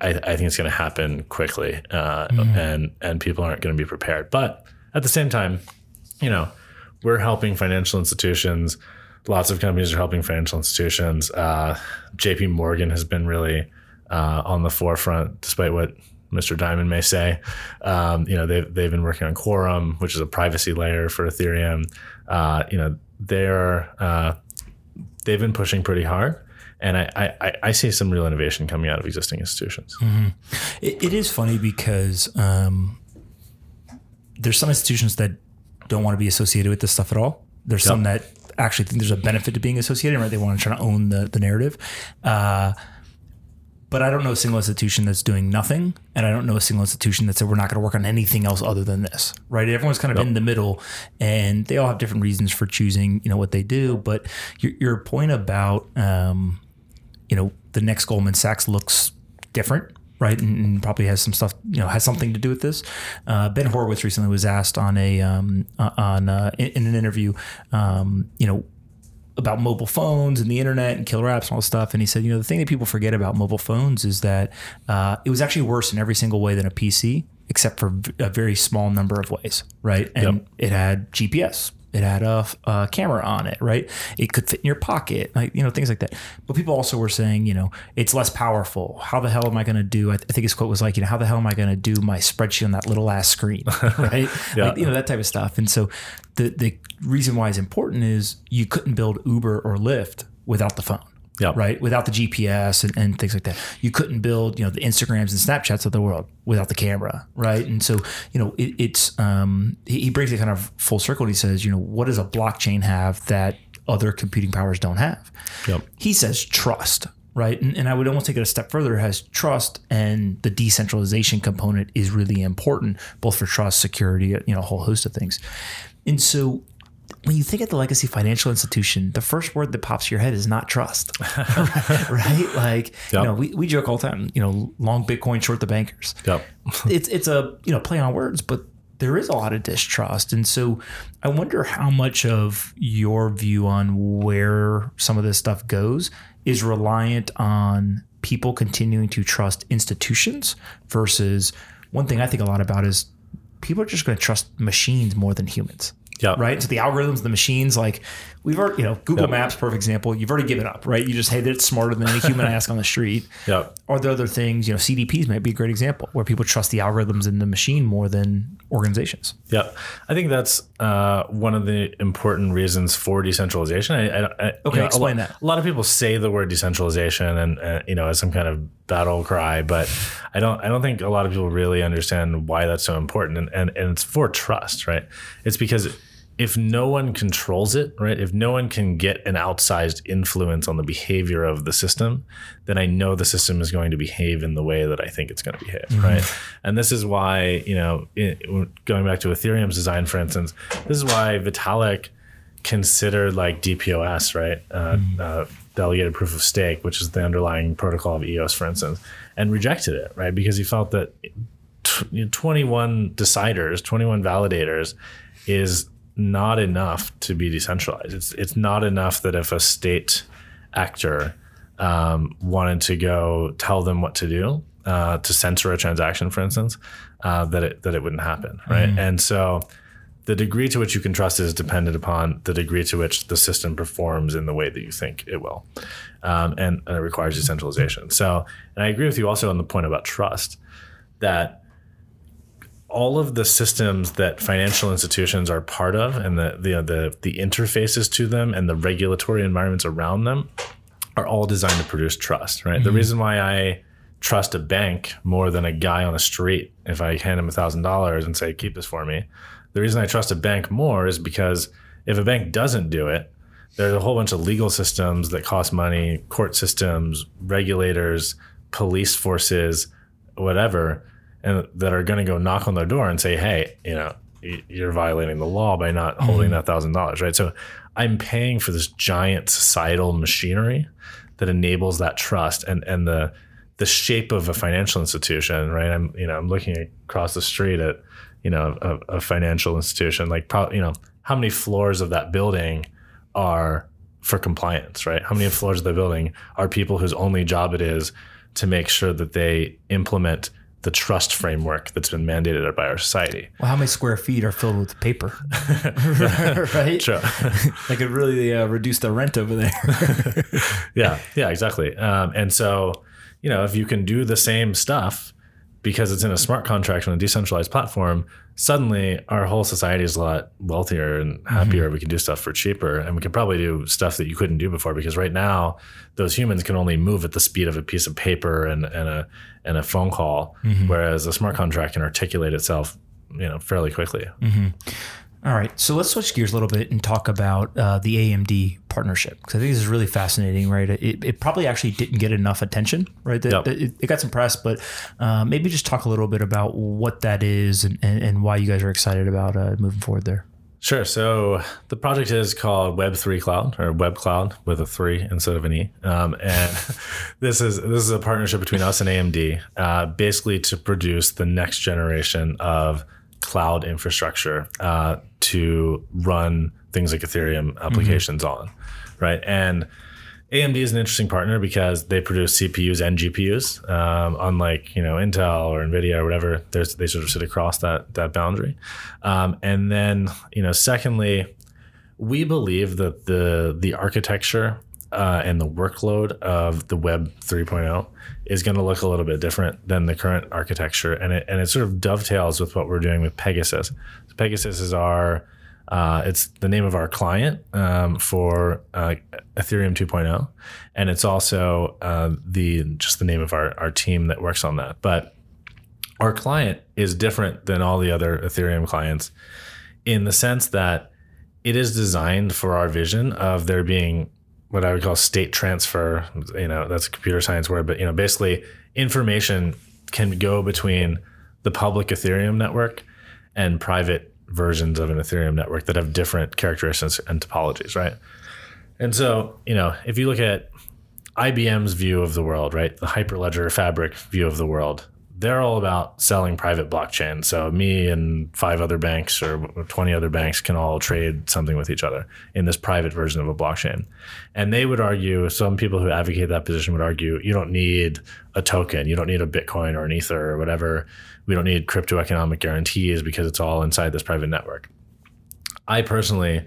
I, I think it's going to happen quickly, uh, mm. and and people aren't going to be prepared. But at the same time, you know, we're helping financial institutions. Lots of companies are helping financial institutions. Uh, J.P. Morgan has been really uh, on the forefront, despite what Mr. Dimon may say. Um, you know, they've they've been working on Quorum, which is a privacy layer for Ethereum. Uh, you know, they're uh, they've been pushing pretty hard and I, I, I, see some real innovation coming out of existing institutions. Mm-hmm. It, it is funny because um, there's some institutions that don't want to be associated with this stuff at all. There's yep. some that actually think there's a benefit to being associated, right? They want to try to own the, the narrative. Uh, but I don't know a single institution that's doing nothing, and I don't know a single institution that said we're not going to work on anything else other than this, right? Everyone's kind of yep. in the middle, and they all have different reasons for choosing, you know, what they do. But your, your point about um, you know, the next Goldman Sachs looks different, right? And, and, probably has some stuff, you know, has something to do with this. Uh, ben Horowitz recently was asked on a um, uh, on uh, in, in, an interview, um, you know, about mobile phones and the internet and killer apps and all this stuff. And he said, you know, the thing that people forget about mobile phones is that uh, it was actually worse in every single way than a PC, except for a very small number of ways, right? And yep. it had GPS it had a, a, camera on it, right? It could fit in your pocket, like you know things like that. But people also were saying, you know, it's less powerful. How the hell am I going to do? I, th- I, think his quote was like, you know, how the hell am I going to do my spreadsheet on that little ass screen, right? yeah. Like, you know that type of stuff. And so the the reason why it's important is you couldn't build Uber or Lyft without the phone Yep. Right. Without the GPS and, and, things like that. You couldn't build, you know, the Instagrams and Snapchats of the world without the camera. Right. And so, you know, it, it's, um, he, he brings it kind of full circle. And he says, you know, what does a blockchain have that other computing powers don't have? Yep. He says trust. Right. And, and I would almost take it a step further. Has trust and the decentralization component is really important, both for trust, security, you know, a whole host of things. And so when you think of the legacy financial institution, the first word that pops to your head is not trust, right? Like, yep. you know, we, we joke all the time, you know, long Bitcoin, short the bankers. Yep. it's, it's a, you know, play on words, but there is a lot of distrust. And so I wonder how much of your view on where some of this stuff goes is reliant on people continuing to trust institutions versus one thing I think a lot about is people are just going to trust machines more than humans. Yeah. Right. So the algorithms, the machines, like we've already, you know, Google yep. Maps, perfect example. You've already given up, right? You just, hate hey, it's smarter than any human I ask on the street. Yeah. Are there other things, you know, CDPs might be a great example where people trust the algorithms in the machine more than organizations. Yeah. I think that's uh, one of the important reasons for decentralization. I, I, I, okay. You know, explain a that. A lot of people say the word decentralization and, uh, you know, as some kind of battle cry, but I don't I don't think a lot of people really understand why that's so important. And and, and it's for trust, right? It's because if no one controls it, right? If no one can get an outsized influence on the behavior of the system, then I know the system is going to behave in the way that I think it's going to behave, mm-hmm. right? And this is why, you know, it, going back to Ethereum's design, for instance, this is why Vitalik considered like DPoS, right? Uh, mm-hmm. uh, delegated proof of stake, which is the underlying protocol of EOS, for instance, and rejected it, right? Because he felt that t- 21 deciders, 21 validators is not enough to be decentralized. It's it's not enough that if a state actor um, wanted to go tell them what to do uh, to censor a transaction, for instance, uh, that it that it wouldn't happen, right? Mm-hmm. And so the degree to which you can trust is dependent upon the degree to which the system performs in the way that you think it will, um, and, and it requires decentralization. So, and I agree with you also on the point about trust that all of the systems that financial institutions are part of and the, the the the interfaces to them and the regulatory environments around them are all designed to produce trust, right? Mm-hmm. The reason why I trust a bank more than a guy on the street if I hand him a thousand dollars and say, keep this for me. The reason I trust a bank more is because if a bank doesn't do it, there's a whole bunch of legal systems that cost money, court systems, regulators, police forces, whatever and that are going to go knock on their door and say, "Hey, you know, you're violating the law by not holding mm-hmm. that thousand dollars, right?" So I'm paying for this giant societal machinery that enables that trust and and the the shape of a financial institution, right? I'm you know I'm looking across the street at you know a, a financial institution, like probably you know how many floors of that building are for compliance, right? How many floors of the building are people whose only job it is to make sure that they implement the trust framework that's been mandated by our society. Well, how many square feet are filled with paper? right? True. they could really uh, reduce the rent over there. yeah, yeah, exactly. Um, and so, you know, if you can do the same stuff because it's in a smart contract on a decentralized platform, suddenly our whole society is a lot wealthier and happier. Mm-hmm. We can do stuff for cheaper and we can probably do stuff that you couldn't do before because right now those humans can only move at the speed of a piece of paper and, and a and a phone call, mm-hmm. whereas a smart contract can articulate itself, you know, fairly quickly. Mm-hmm. All right, so let's switch gears a little bit and talk about uh, the AMD partnership because I think this is really fascinating, right? It, it probably actually didn't get enough attention, right? The, yep. it, it, got some press, but uh, maybe just talk a little bit about what that is and, and, and why you guys are excited about uh, moving forward there. Sure. So the project is called Web3 Cloud or Web Cloud with a three instead of an E. Um, and this is this is a partnership between us and AMD, uh, basically to produce the next generation of cloud infrastructure uh, to run things like Ethereum applications mm-hmm. on, right? And AMD is an interesting partner because they produce CPUs and GPUs, um, unlike you know Intel or Nvidia or whatever. There's, they sort of sit across that that boundary. Um, and then you know, secondly, we believe that the the architecture uh, and the workload of the Web 3.0 is going to look a little bit different than the current architecture, and it and it sort of dovetails with what we're doing with PegaSys. So PegaSys is our uh, it's the name of our client um, for uh, Ethereum 2.0, and it's also uh, the just the name of our our team that works on that. But our client is different than all the other Ethereum clients in the sense that it is designed for our vision of there being what I would call state transfer. You know, that's a computer science word, but you know, basically information can go between the public Ethereum network and private versions of an Ethereum network that have different characteristics and topologies, right? And so, you know, if you look at IBM's view of the world, right, the Hyperledger Fabric view of the world, they're all about selling private blockchain. So me and five other banks or 20 other banks can all trade something with each other in this private version of a blockchain. And they would argue, some people who advocate that position would argue, you don't need a token, you don't need a Bitcoin or an Ether or whatever. We don't need crypto economic guarantees because it's all inside this private network. I personally,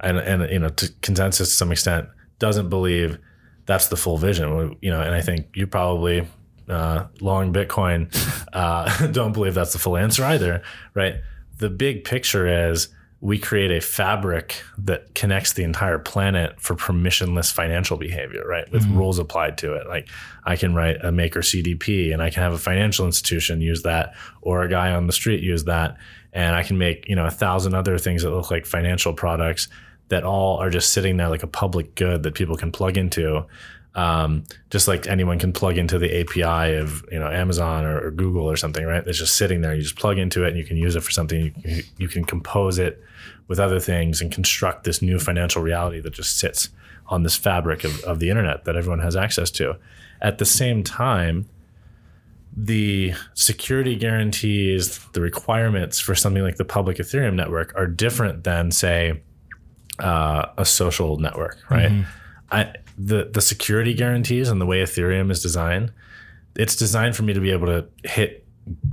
and, and you know, to ConsenSys to some extent, doesn't believe that's the full vision. You know, and I think you probably uh, long Bitcoin, uh, don't believe that's the full answer either, right? The big picture is we create a fabric that connects the entire planet for permissionless financial behavior, right? With rules applied to it. Like I can write a maker CDP and I can have a financial institution use that or a guy on the street use that. And I can make, you know, a thousand other things that look like financial products that all are just sitting there like a public good that people can plug into. Um, just like anyone can plug into the API of you know Amazon or, or, Google or something, right? It's just sitting there. You just plug into it and you can use it for something. You, you can compose it with other things and construct this new financial reality that just sits on this fabric of, of the internet that everyone has access to. At the same time, the security guarantees, the requirements for something like the public Ethereum network are different than, say, uh, a social network, right? Mm-hmm. I, the the security guarantees and the way Ethereum is designed, it's designed for me to be able to hit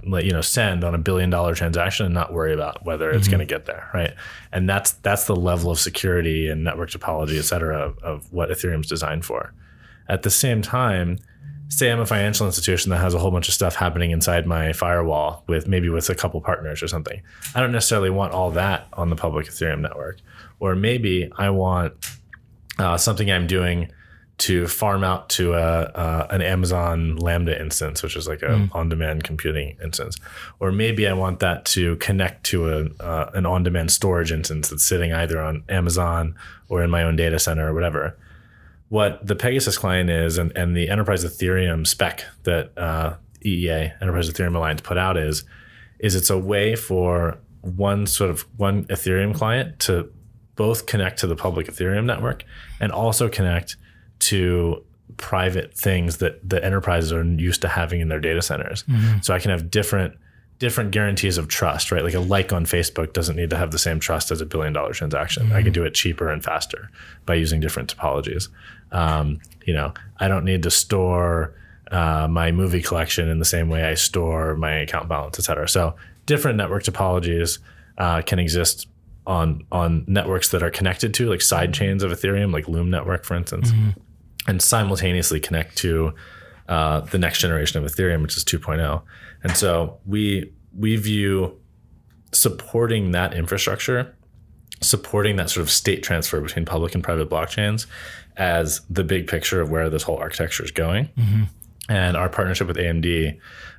like you know send on a billion dollar transaction and not worry about whether it's mm-hmm. going to get there right? And that's that's the level of security and network topology et cetera of, of what ethereum's designed for. At the same time say i'm a financial institution that has a whole bunch of stuff happening inside my firewall with maybe with a couple partners or something i don't necessarily want all that on the public ethereum network. Or maybe i want uh, something i'm doing to farm out to a, uh, an Amazon Lambda instance, which is like a mm. on-demand computing instance, or maybe I want that to connect to a uh, an on-demand storage instance that's sitting either on Amazon or in my own data center or whatever. What the PegaSys client is, and, and the Enterprise Ethereum spec that uh, EEA Enterprise Ethereum Alliance put out is, is it's a way for one sort of one Ethereum client to both connect to the public Ethereum network and also connect to private things that the enterprises are used to having in their data centers. Mm-hmm. So I can have different different guarantees of trust, right? Like a like on Facebook doesn't need to have the same trust as a billion dollar transaction. Mm-hmm. I can do it cheaper and faster by using different topologies. Um, you know, I don't need to store uh, my movie collection in the same way I store my account balance, et cetera. So different network topologies uh, can exist on on networks that are connected to like side chains of Ethereum, like Loom network, for instance. Mm-hmm and simultaneously connect to uh, the next generation of Ethereum, which is 2.0. And so we we view supporting that infrastructure, supporting that sort of state transfer between public and private blockchains, as the big picture of where this whole architecture is going. Mm-hmm. And our partnership with AMD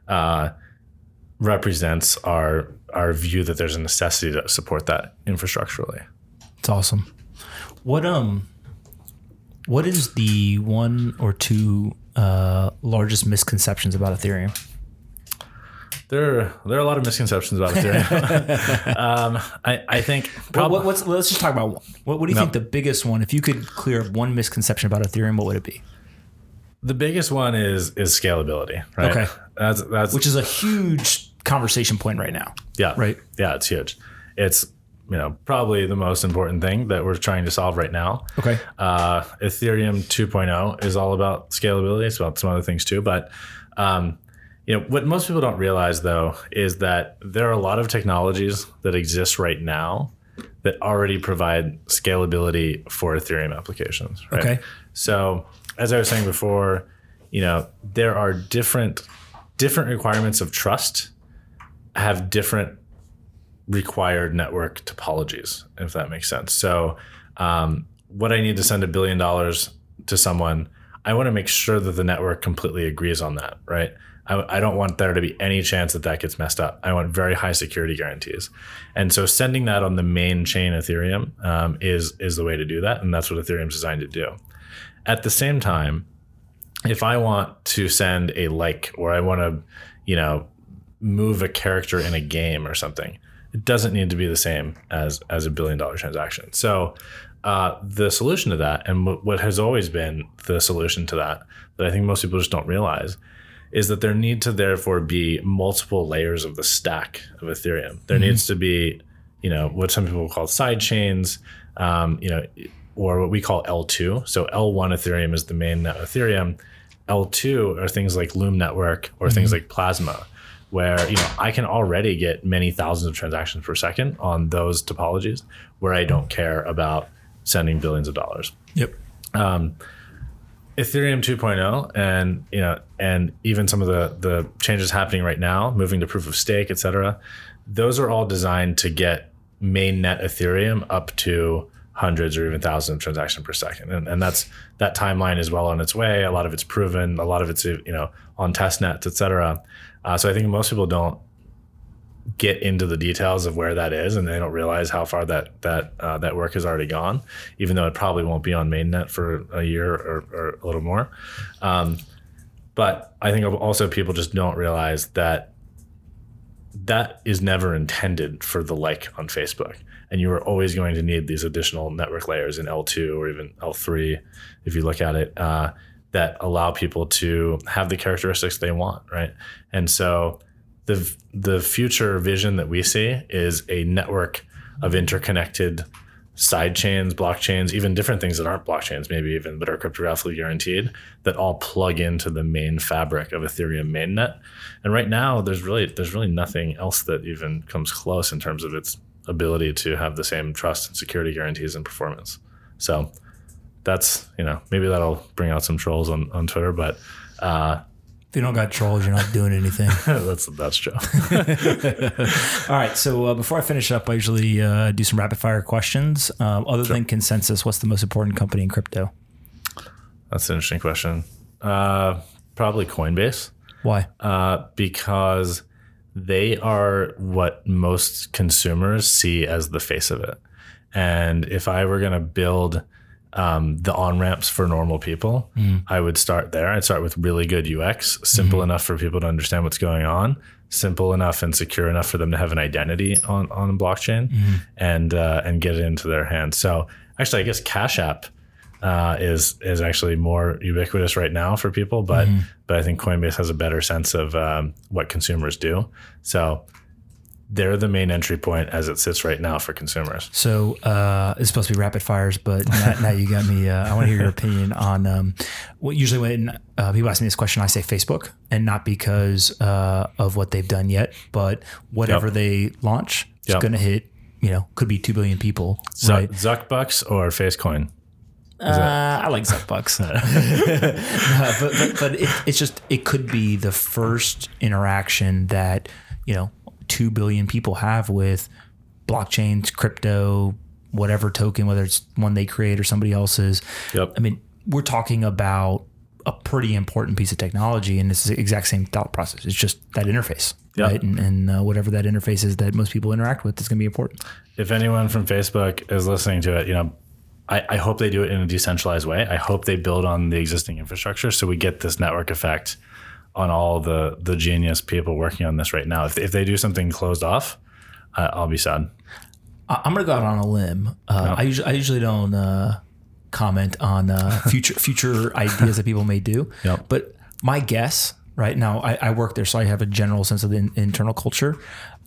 uh, represents our our view that there's a necessity to support that infrastructurally. It's awesome. What um what is the one or two uh, largest misconceptions about Ethereum? There, are, there are a lot of misconceptions about Ethereum. um, I, I think. Prob- what, what's, let's just talk about one. What, what do you no. think the biggest one? If you could clear up one misconception about Ethereum, what would it be? The biggest one is is scalability, right? Okay, that's that's which is a huge conversation point right now. Yeah, right. Yeah, it's huge. It's you know probably the most important thing that we're trying to solve right now. Okay. Uh, Ethereum 2.0 is all about scalability. It's about some other things too, but um, you know what most people don't realize though is that there are a lot of technologies that exist right now that already provide scalability for Ethereum applications. Right? Okay. So as I was saying before, you know there are different different requirements of trust have different required network topologies, if that makes sense. So, um, what I need to send a billion dollars to someone, I want to make sure that the network completely agrees on that, right? I, I, don't want there to be any chance that that gets messed up. I want very high security guarantees, and so sending that on the main chain Ethereum um, is is the way to do that, and that's what Ethereum's designed to do. At the same time, if I want to send a like or I want to, you know, move a character in a game or something, it doesn't need to be the same as as a billion dollar transaction. So uh, the solution to that, and w- what has always been the solution to that, that I think most people just don't realize, is that there need to therefore be multiple layers of the stack of Ethereum. There mm-hmm. needs to be, you know, what some people call side chains, um, you know, or what we call L2. So L1 Ethereum is the main net Ethereum. L2 are things like Loom Network or mm-hmm. things like Plasma where you know I can already get many thousands of transactions per second on those topologies where I don't care about sending billions of dollars. Yep. Um, Ethereum 2.0 and you know and even some of the the changes happening right now, moving to proof of stake, et cetera, those are all designed to get mainnet Ethereum up to hundreds or even thousands of transactions per second. And, and that's that timeline is well on its way. A lot of it's proven, a lot of it's you know on test nets, et cetera. Uh, so I think most people don't get into the details of where that is, and they don't realize how far that that uh, that work has already gone, even though it probably won't be on mainnet for a year or, or a little more. Um, but I think also people just don't realize that that is never intended for the like on Facebook. And you are always going to need these additional network layers in L2 or even L3, if you look at it, uh, that allow people to have the characteristics they want, right? And so the the future vision that we see is a network of interconnected side chains, blockchains, even different things that aren't blockchains, maybe even but are cryptographically guaranteed, that all plug into the main fabric of Ethereum mainnet. And right now, there's really there's really nothing else that even comes close in terms of its ability to have the same trust and security guarantees and performance. So that's you know maybe that'll bring out some trolls on on Twitter, but. Uh, if you don't got trolls, you're not doing anything. that's that's true. All right. So uh, before I finish up, I usually uh, do some rapid fire questions. Um, other sure. than ConsenSys, what's the most important company in crypto? That's an interesting question. Uh, probably Coinbase. Why? Uh, because they are what most consumers see as the face of it. And if I were going to build um, the on ramps for normal people, mm. I would start there. I'd start with really good UX, simple mm-hmm. enough for people to understand what's going on, simple enough and secure enough for them to have an identity on on blockchain, mm-hmm. and uh, and get it into their hands. So actually, I guess Cash App. Uh, is is actually more ubiquitous right now for people, but mm-hmm. but I think Coinbase has a better sense of um, what consumers do. So they're the main entry point as it sits right now for consumers. So uh, it's supposed to be rapid fires, but now, now you got me. Uh, I want to hear your opinion on um, what usually when uh, people ask me this question, I say Facebook, and not because uh, of what they've done yet, but whatever yep. they launch, it's yep. going to hit. You know, could be two billion people. Z- right? Zuck bucks or Facecoin. Uh, I like Zuckbucks, uh, but but, but it, it's just it could be the first interaction that you know 2 billion people have with blockchains, crypto, whatever token, whether it's one they create or somebody else's. Yep. I mean, we're talking about a pretty important piece of technology, and it's the exact same thought process. It's just that interface, yep. right? And, and uh, whatever that interface is that most people interact with is going to be important. If anyone from Facebook is listening to it, you know, I, I hope they do it in a decentralized way. I hope they build on the existing infrastructure so we get this network effect on all the the genius people working on this right now. If, if they do something closed off, uh, I'll be sad. I'm gonna go out on a limb. Uh, I usually I usually don't uh, comment on uh, future future ideas that people may do. Yep. But my guess right now, I, I, work there, so I have a general sense of the in, internal culture.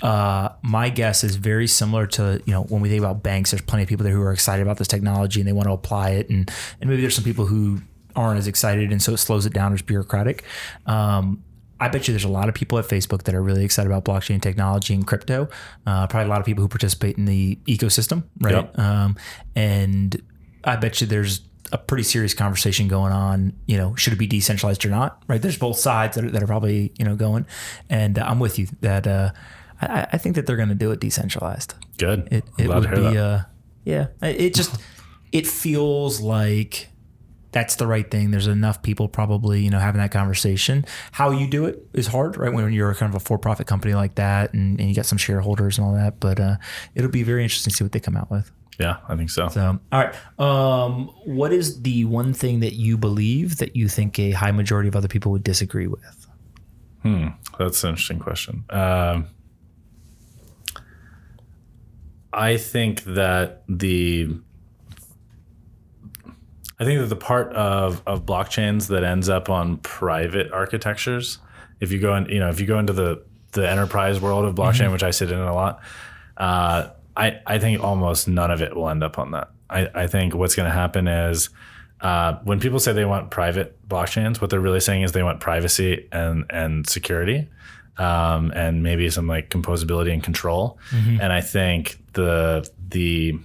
Uh, my guess is very similar to you know when we think about banks. There's plenty of people there who are excited about this technology and they want to apply it, and and maybe there's some people who aren't as excited, and so it slows it down. It's bureaucratic. Um, I bet you there's a lot of people at Facebook that are really excited about blockchain technology and crypto. Uh, probably a lot of people who participate in the ecosystem, right? Yep. Um, and I bet you there's a pretty serious conversation going on. You know, should it be decentralized or not? Right? There's both sides that are, that are probably you know going, and uh, I'm with you that uh, I, I, think that they're going to do it decentralized. Good. It, it would be, uh, yeah. It just it feels like that's the right thing. There's enough people probably, you know, having that conversation. How you do it is hard, right? When you're kind of a for-profit company like that and, and you got some shareholders and all that, but uh, it'll be very interesting to see what they come out with. Yeah, I think so. So, all right. Um, what is the one thing that you believe that you think a high majority of other people would disagree with? Hmm, that's an interesting question. Um, I think that the I think that the part of, of blockchains that ends up on private architectures, if you go in, you know, if you go into the the enterprise world of blockchain, mm-hmm. which I sit in a lot, uh, I I think almost none of it will end up on that. I, I think what's going to happen is uh, when people say they want private blockchains, what they're really saying is they want privacy and and security, um, and maybe some like composability and control. Mm-hmm. And I think the the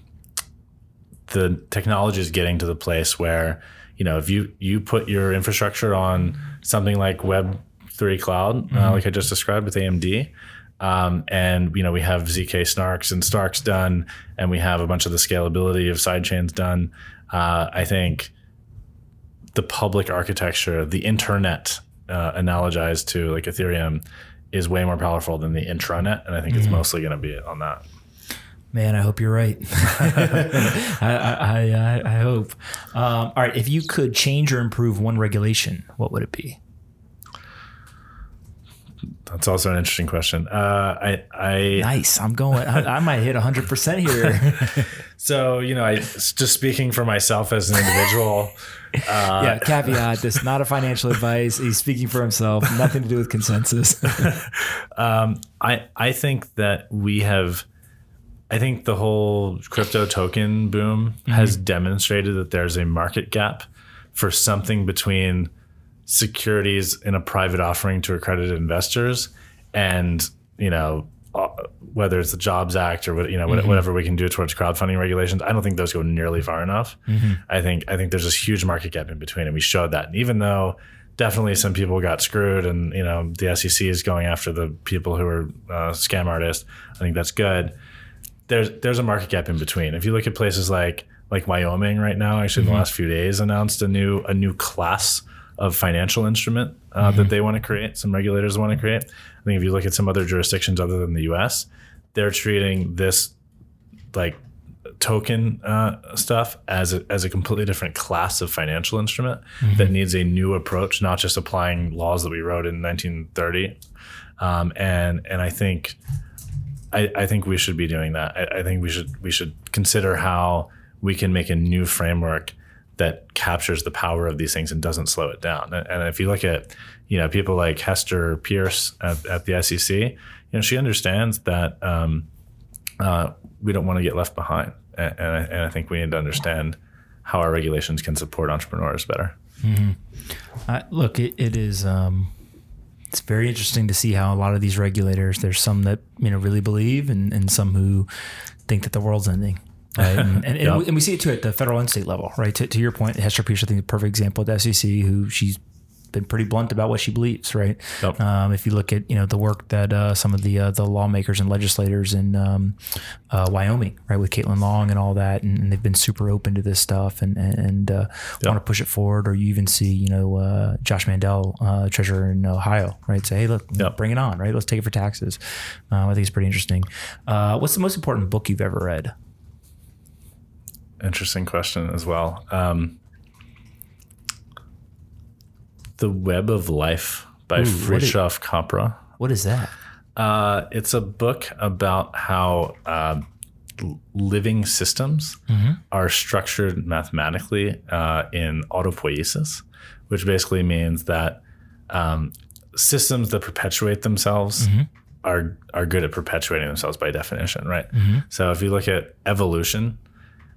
the technology is getting to the place where you know if you you put your infrastructure on something like Web three cloud, uh, mm-hmm. uh, like I just described with AMD, Um, and you know we have zk snarks and starks done and we have a bunch of the scalability of sidechains done uh, i think the public architecture the internet uh, analogized to like ethereum is way more powerful than the intranet and i think it's mostly going to be on that Man, I hope you're right. I, I, I, I hope. Um, all right, if you could change or improve one regulation, what would it be? that's also an interesting question uh, i i Nice. I'm going. I, I might hit 100 percent here. so you know i just speaking for myself as an individual yeah. Caveat: This is not a financial advice. He's speaking for himself. Nothing to do with ConsenSys. Um, I I think that we have. I think the whole crypto token boom has demonstrated that there's a market gap for something between securities in a private offering to accredited investors and you know uh, whether it's the Jobs Act or you know what- whatever we can do towards crowdfunding regulations. I don't think those go nearly far enough. I think I think there's this huge market gap in between, and we showed that. And even though definitely some people got screwed, and you know the SEC is going after the people who are uh, scam artists, I think that's good. There's there's a market gap in between. If you look at places like like Wyoming right now, actually in the last few days announced a new a new class of financial instrument uh, that they want to create. Some regulators want to create. I think if you look at some other jurisdictions other than the U.S., they're treating this like token uh, stuff as a, as a completely different class of financial instrument that needs a new approach, not just applying laws that we wrote in 1930. Um, and and I think I, I think we should be doing that. I, I think we should we should consider how we can make a new framework that captures the power of these things and doesn't slow it down. And, and if you look at you know people like Hester Peirce at, at the SEC, you know she understands that um, uh, we don't want to get left behind, and, and, I, and I think we need to understand how our regulations can support entrepreneurs better. Uh, look, it, it is. Um, it's very interesting to see how a lot of these regulators. There's some that you know really believe, and, and some who think that the world's ending. Right? And, and, and, we, and we see it too at the federal and state level, right? To, to your point, Hester Peirce, I think, is a perfect example at the SEC, who she's been pretty blunt about what she believes, right? Yep. Um, if you look at you know the work that uh, some of the uh, the lawmakers and legislators in um, uh, Wyoming, right, with Caitlin Long and all that, and, and they've been super open to this stuff and and, uh, want to push it forward. Or you even see you know uh, Josh Mandel, uh, treasurer in Ohio, right, say, hey, look, Yep. bring it on, right? Let's take it for taxes. Um, I think it's pretty interesting. Uh, what's the most important book you've ever read? Interesting question as well. Um, the Web of Life by Ooh, what is- Fritjof Capra. What is that? Uh, it's a book about how uh, living systems are structured mathematically uh, in autopoiesis, which basically means that um, systems that perpetuate themselves are are good at perpetuating themselves by definition, right? So if you look at evolution,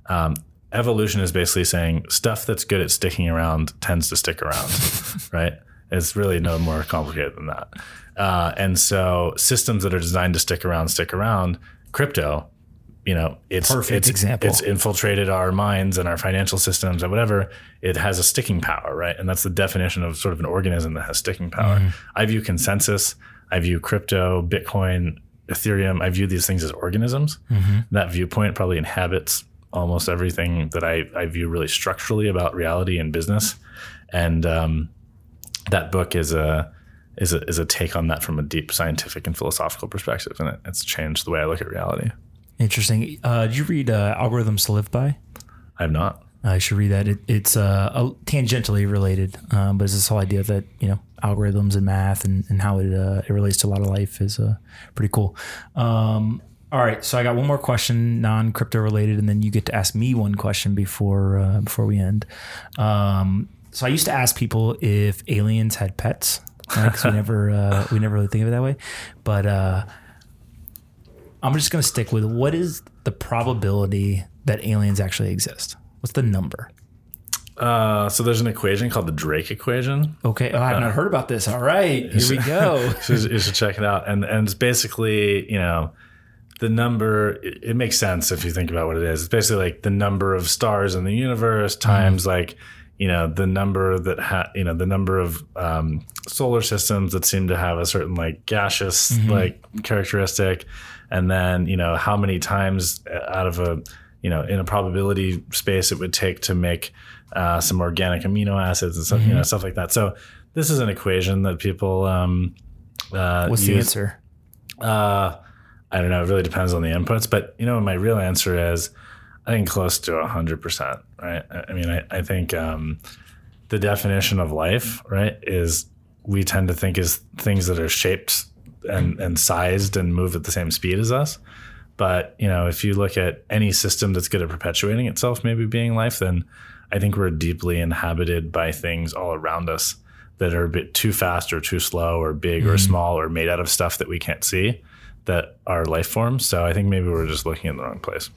um, evolution is basically saying stuff that's good at sticking around tends to stick around, right? It's really no more complicated than that. Uh, and so systems that are designed to stick around stick around. Crypto, you know, it's Perfect it's, example. It's infiltrated our minds and our financial systems and whatever. It has a sticking power, right? And that's the definition of sort of an organism that has sticking power. Mm-hmm. I view ConsenSys. I view crypto, Bitcoin, Ethereum. I view these things as organisms. Mm-hmm. That viewpoint probably inhabits almost everything that I, I view really structurally about reality and business. And um, that book is a is a is a take on that from a deep scientific and philosophical perspective, and it, it's changed the way I look at reality. Interesting. Uh, did you read uh, Algorithms to Live By? I have not. I should read that. It, it's uh, a- tangentially related, um, but it's this whole idea that you know algorithms and math and, and how it uh, it relates to a lot of life is uh, pretty cool. Um, all right, so I got one more question, non crypto related, and then you get to ask me one question before uh, before we end. Um, so I used to ask people if aliens had pets, because we never uh, we never really think of it that way, but. Uh, I'm just going to stick with what is the probability that aliens actually exist? What's the number? Uh, so there's an equation called the Drake equation. Okay. Oh, I've not heard about this. All right. Here we go. you, should, you should check it out. And and it's basically you know the number. It, it makes sense if you think about what it is. It's basically like the number of stars in the universe times like you know the number that ha- you know the number of um, solar systems that seem to have a certain like gaseous Mm-hmm. like characteristic and then you know how many times out of a you know in a probability space it would take to make uh, some organic amino acids and stuff Mm-hmm. you know stuff like that so this is an equation that people um, uh, What's the answer? Uh, I don't know. It really depends on the inputs, but you know, my real answer is, I think close to hundred percent. Right. I mean, I, I think um, the definition of life, right, is we tend to think is things that are shaped and and sized and move at the same speed as us. But you know, if you look at any system that's good at perpetuating itself, maybe being life, then I think we're deeply inhabited by things all around us that are a bit too fast or too slow or big or small or made out of stuff that we can't see that are life forms. So I think maybe we're just looking in the wrong place.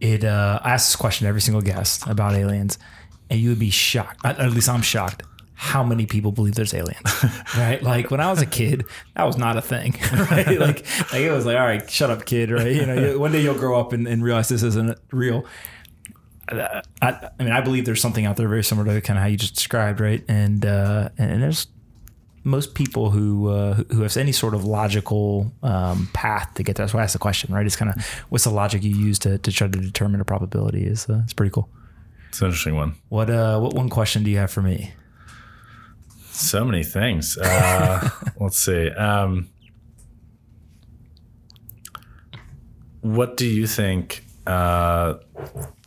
It uh, I ask this question to every single guest about aliens, and you would be shocked. At least I'm shocked. How many people believe there's aliens? right? Like when I was a kid, that was not a thing. Right? Like, like it was like, all right, shut up, kid. Right? You know, one day you'll grow up and, and realize this isn't real. I, I mean, I believe there's something out there very similar to kind of how you just described, right? And uh, and there's most people who uh, who have any sort of logical um, path to get there. That's why I asked the question, right? It's kind of what's the logic you use to, to try to determine a probability is uh, it's pretty cool. It's an interesting one. What uh what one question do you have for me? So many things. Uh, let's see. Um, what do you think uh,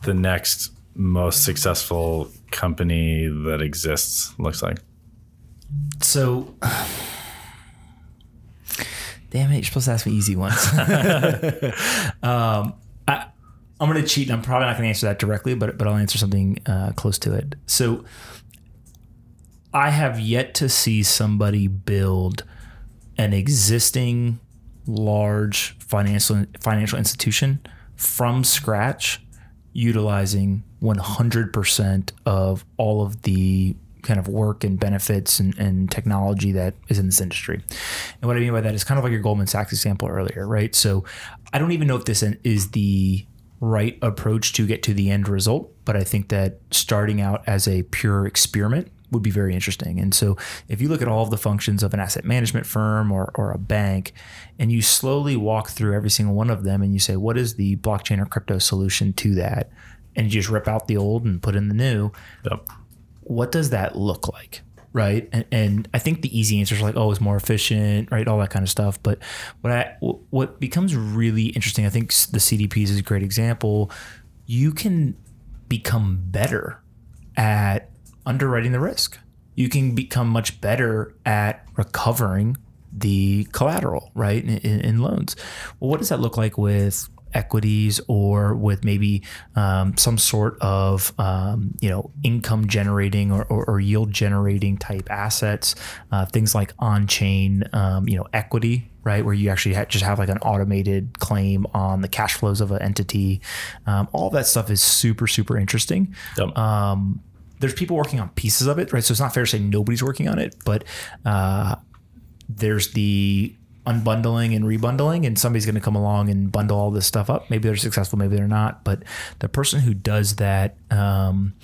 the next most successful company that exists looks like? So, damn it, you're supposed to ask me easy ones. um, I, I'm going to cheat, and I'm probably not going to answer that directly, but but I'll answer something uh, close to it. So, I have yet to see somebody build an existing large financial financial institution from scratch utilizing 100% of all of the kind of work and benefits and, and technology that is in this industry. And what I mean by that is kind of like your Goldman Sachs example earlier, right? So I don't even know if this is the right approach to get to the end result, but I think that starting out as a pure experiment would be very interesting. And so if you look at all of the functions of an asset management firm or, or a bank, and you slowly walk through every single one of them and you say, what is the blockchain or crypto solution to that? And you just rip out the old and put in the new. Yep. What does that look like? Right. And, and I think the easy answers are like, oh, it's more efficient, right? All that kind of stuff. But what I, what becomes really interesting, I think the CDPs is a great example. You can become better at underwriting the risk. You can become much better at recovering the collateral, right, in, in, in loans. Well, what does that look like with equities or with maybe um, some sort of um, you know income generating or, or, or yield generating type assets, uh, things like on chain um, you know equity right where you actually ha- just have like an automated claim on the cash flows of an entity. Um, all that stuff is super super interesting. Yep. Um, there's people working on pieces of it, right? So it's not fair to say nobody's working on it, but uh, there's the unbundling and rebundling, and somebody's going to come along and bundle all this stuff up. Maybe they're successful, maybe they're not. But the person who does that, um,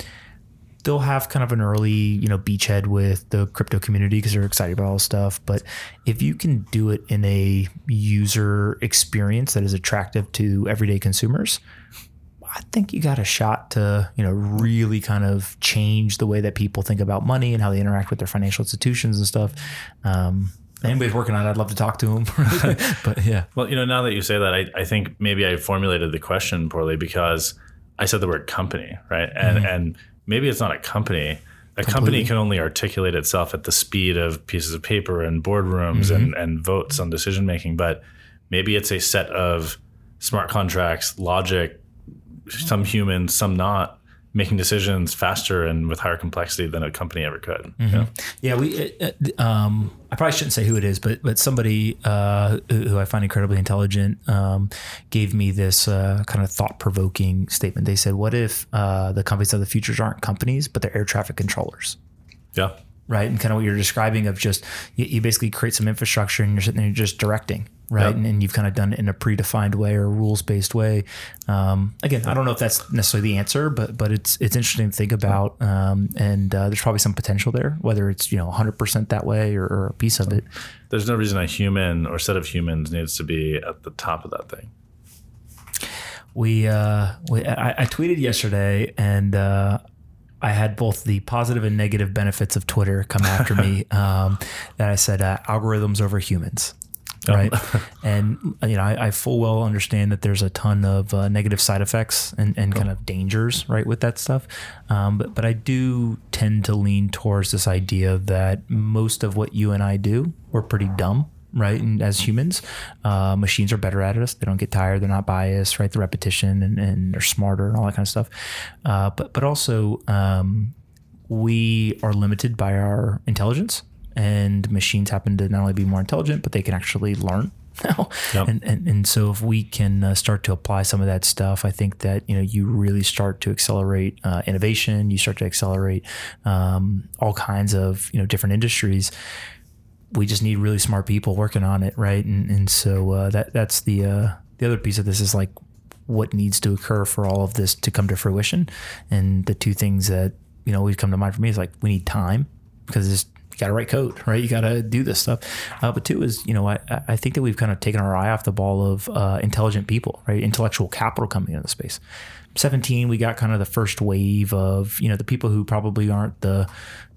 they'll have kind of an early, you know, beachhead with the crypto community because they're excited about all this stuff. But if you can do it in a user experience that is attractive to everyday consumers, I think you got a shot to, you know, really kind of change the way that people think about money and how they interact with their financial institutions and stuff. Um, anybody's working on it, I'd love to talk to them. but yeah, Well, you know, now that you say that, I, I think maybe I formulated the question poorly because I said the word company, right? And mm-hmm. and maybe it's not a company. A company can only articulate itself at the speed of pieces of paper and boardrooms and, mm-hmm. and votes on decision making. But maybe it's a set of smart contracts, logic, some human, some not, making decisions faster and with higher complexity than a company ever could. you know? yeah. We, uh, um, I probably shouldn't say who it is, but but somebody uh, who who I find incredibly intelligent um, gave me this uh, kind of thought provoking statement. They said, "What if uh, the companies of the futures aren't companies, but they're air traffic controllers?" Yeah. Right? And kind of what you're describing of just you, you basically create some infrastructure and you're sitting there just directing, right? Yep. And, and you've kind of done it in a predefined way or rules based way. Um, again, I don't know if that's necessarily the answer, but but it's it's interesting to think about, um, and uh, there's probably some potential there, whether it's you know 100% that way or, or a piece of it. There's no reason a human or set of humans needs to be at the top of that thing. We, uh, we I, I tweeted yesterday and. Uh, I had both the positive and negative benefits of Twitter come after me. Um, that I said uh, algorithms over humans, right? and you know, I, I, full well understand that there's a ton of uh, negative side effects and, and kind of dangers, right, with that stuff. Um, but but I do tend to lean towards this idea that most of what you and I do, we're pretty dumb right? And as humans, uh, machines are better at us. They don't get tired. They're not biased, right? The repetition and, and they're smarter and all that kind of stuff. Uh, but but also, um, we are limited by our intelligence, and machines happen to not only be more intelligent, but they can actually learn. now. Yep. And, and and so if we can uh, start to apply some of that stuff, I think that you know you really start to accelerate uh, innovation. You start to accelerate um, all kinds of you know different industries we just need really smart people working on it, right? And and so uh, that that's the uh, the other piece of this is like what needs to occur for all of this to come to fruition. And the two things that you know always come to mind for me is like we need time because it's you got to write code, right? You got to do this stuff. Uh, but two is, you know, I, I think that we've kind of taken our eye off the ball of uh, intelligent people, right? Intellectual capital coming into the space. 17, we got kind of the first wave of, you know, the people who probably aren't the,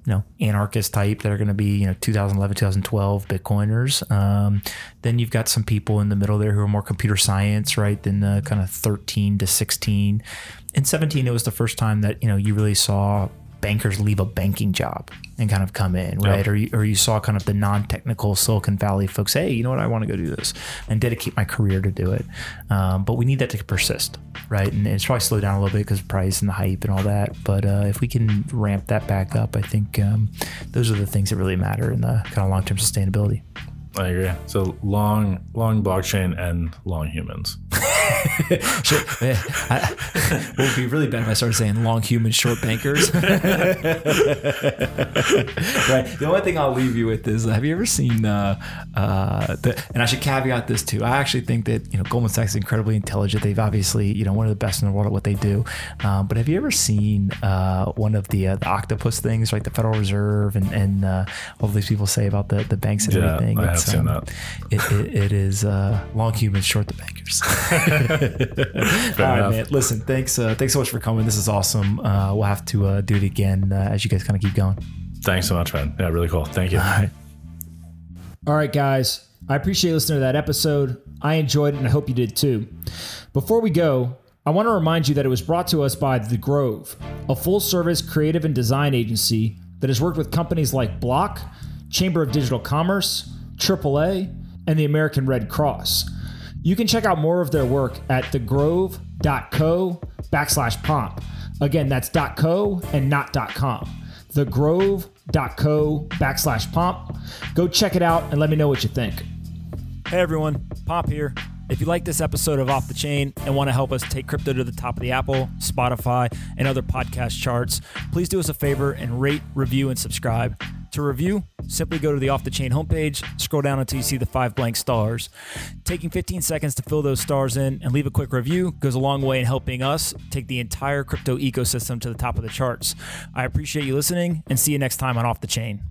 you know, anarchist type that are going to be, you know, 2011, 2012 Bitcoiners. Um, then you've got some people in the middle there who are more computer science, right? than the kind of 13 to 16. In 17, it was the first time that, you know, you really saw bankers leave a banking job and kind of come in, right? Yep. Or, you, or you saw kind of the non-technical Silicon Valley folks, hey, you know what, I want to go do this and dedicate my career to do it. Um, but we need that to persist, right? And it's probably slowed down a little bit because price and the hype and all that. But uh, if we can ramp that back up, I think um, those are the things that really matter in the kind of long-term sustainability. I agree. So long, long blockchain and long humans. I, it would be really bad if I started saying long human short bankers. right. The only thing I'll leave you with is: Have you ever seen? Uh, uh, the, and I should caveat this too. I actually think that you know Goldman Sachs is incredibly intelligent. They've obviously you know one of the best in the world at what they do. Um, but have you ever seen uh, one of the uh, the octopus things, right? The Federal Reserve and and uh, all these people say about the the banks and Yeah, everything. I have It's, seen um, that. It, it, it is uh, long humans, short the bankers. All right, man. Listen, thanks. Uh, thanks so much for coming. This is awesome. Uh, we'll have to uh, do it again uh, as you guys kind of keep going. Thanks so much, man. Yeah, really cool. Thank you. All right. All right, guys. I appreciate listening to that episode. I enjoyed it and I hope you did too. Before we go, I want to remind you that it was brought to us by The Grove, a full service creative and design agency that has worked with companies like Bloq, Chamber of Digital Commerce, AAA, and the American Red Cross. You can check out more of their work at thegrove.co backslash pomp. Again, that's .co and not .com. Thegrove.co backslash pomp. Go check it out and let me know what you think. Hey everyone, Pomp here. If you like this episode of Off the Chain and want to help us take crypto to the top of the Apple, Spotify, and other podcast charts, please do us a favor and rate, review, and subscribe. To review, simply go to the Off the Chain homepage, scroll down until you see the five blank stars. Taking 15 seconds to fill those stars in and leave a quick review goes a long way in helping us take the entire crypto ecosystem to the top of the charts. I appreciate you listening and see you next time on Off the Chain.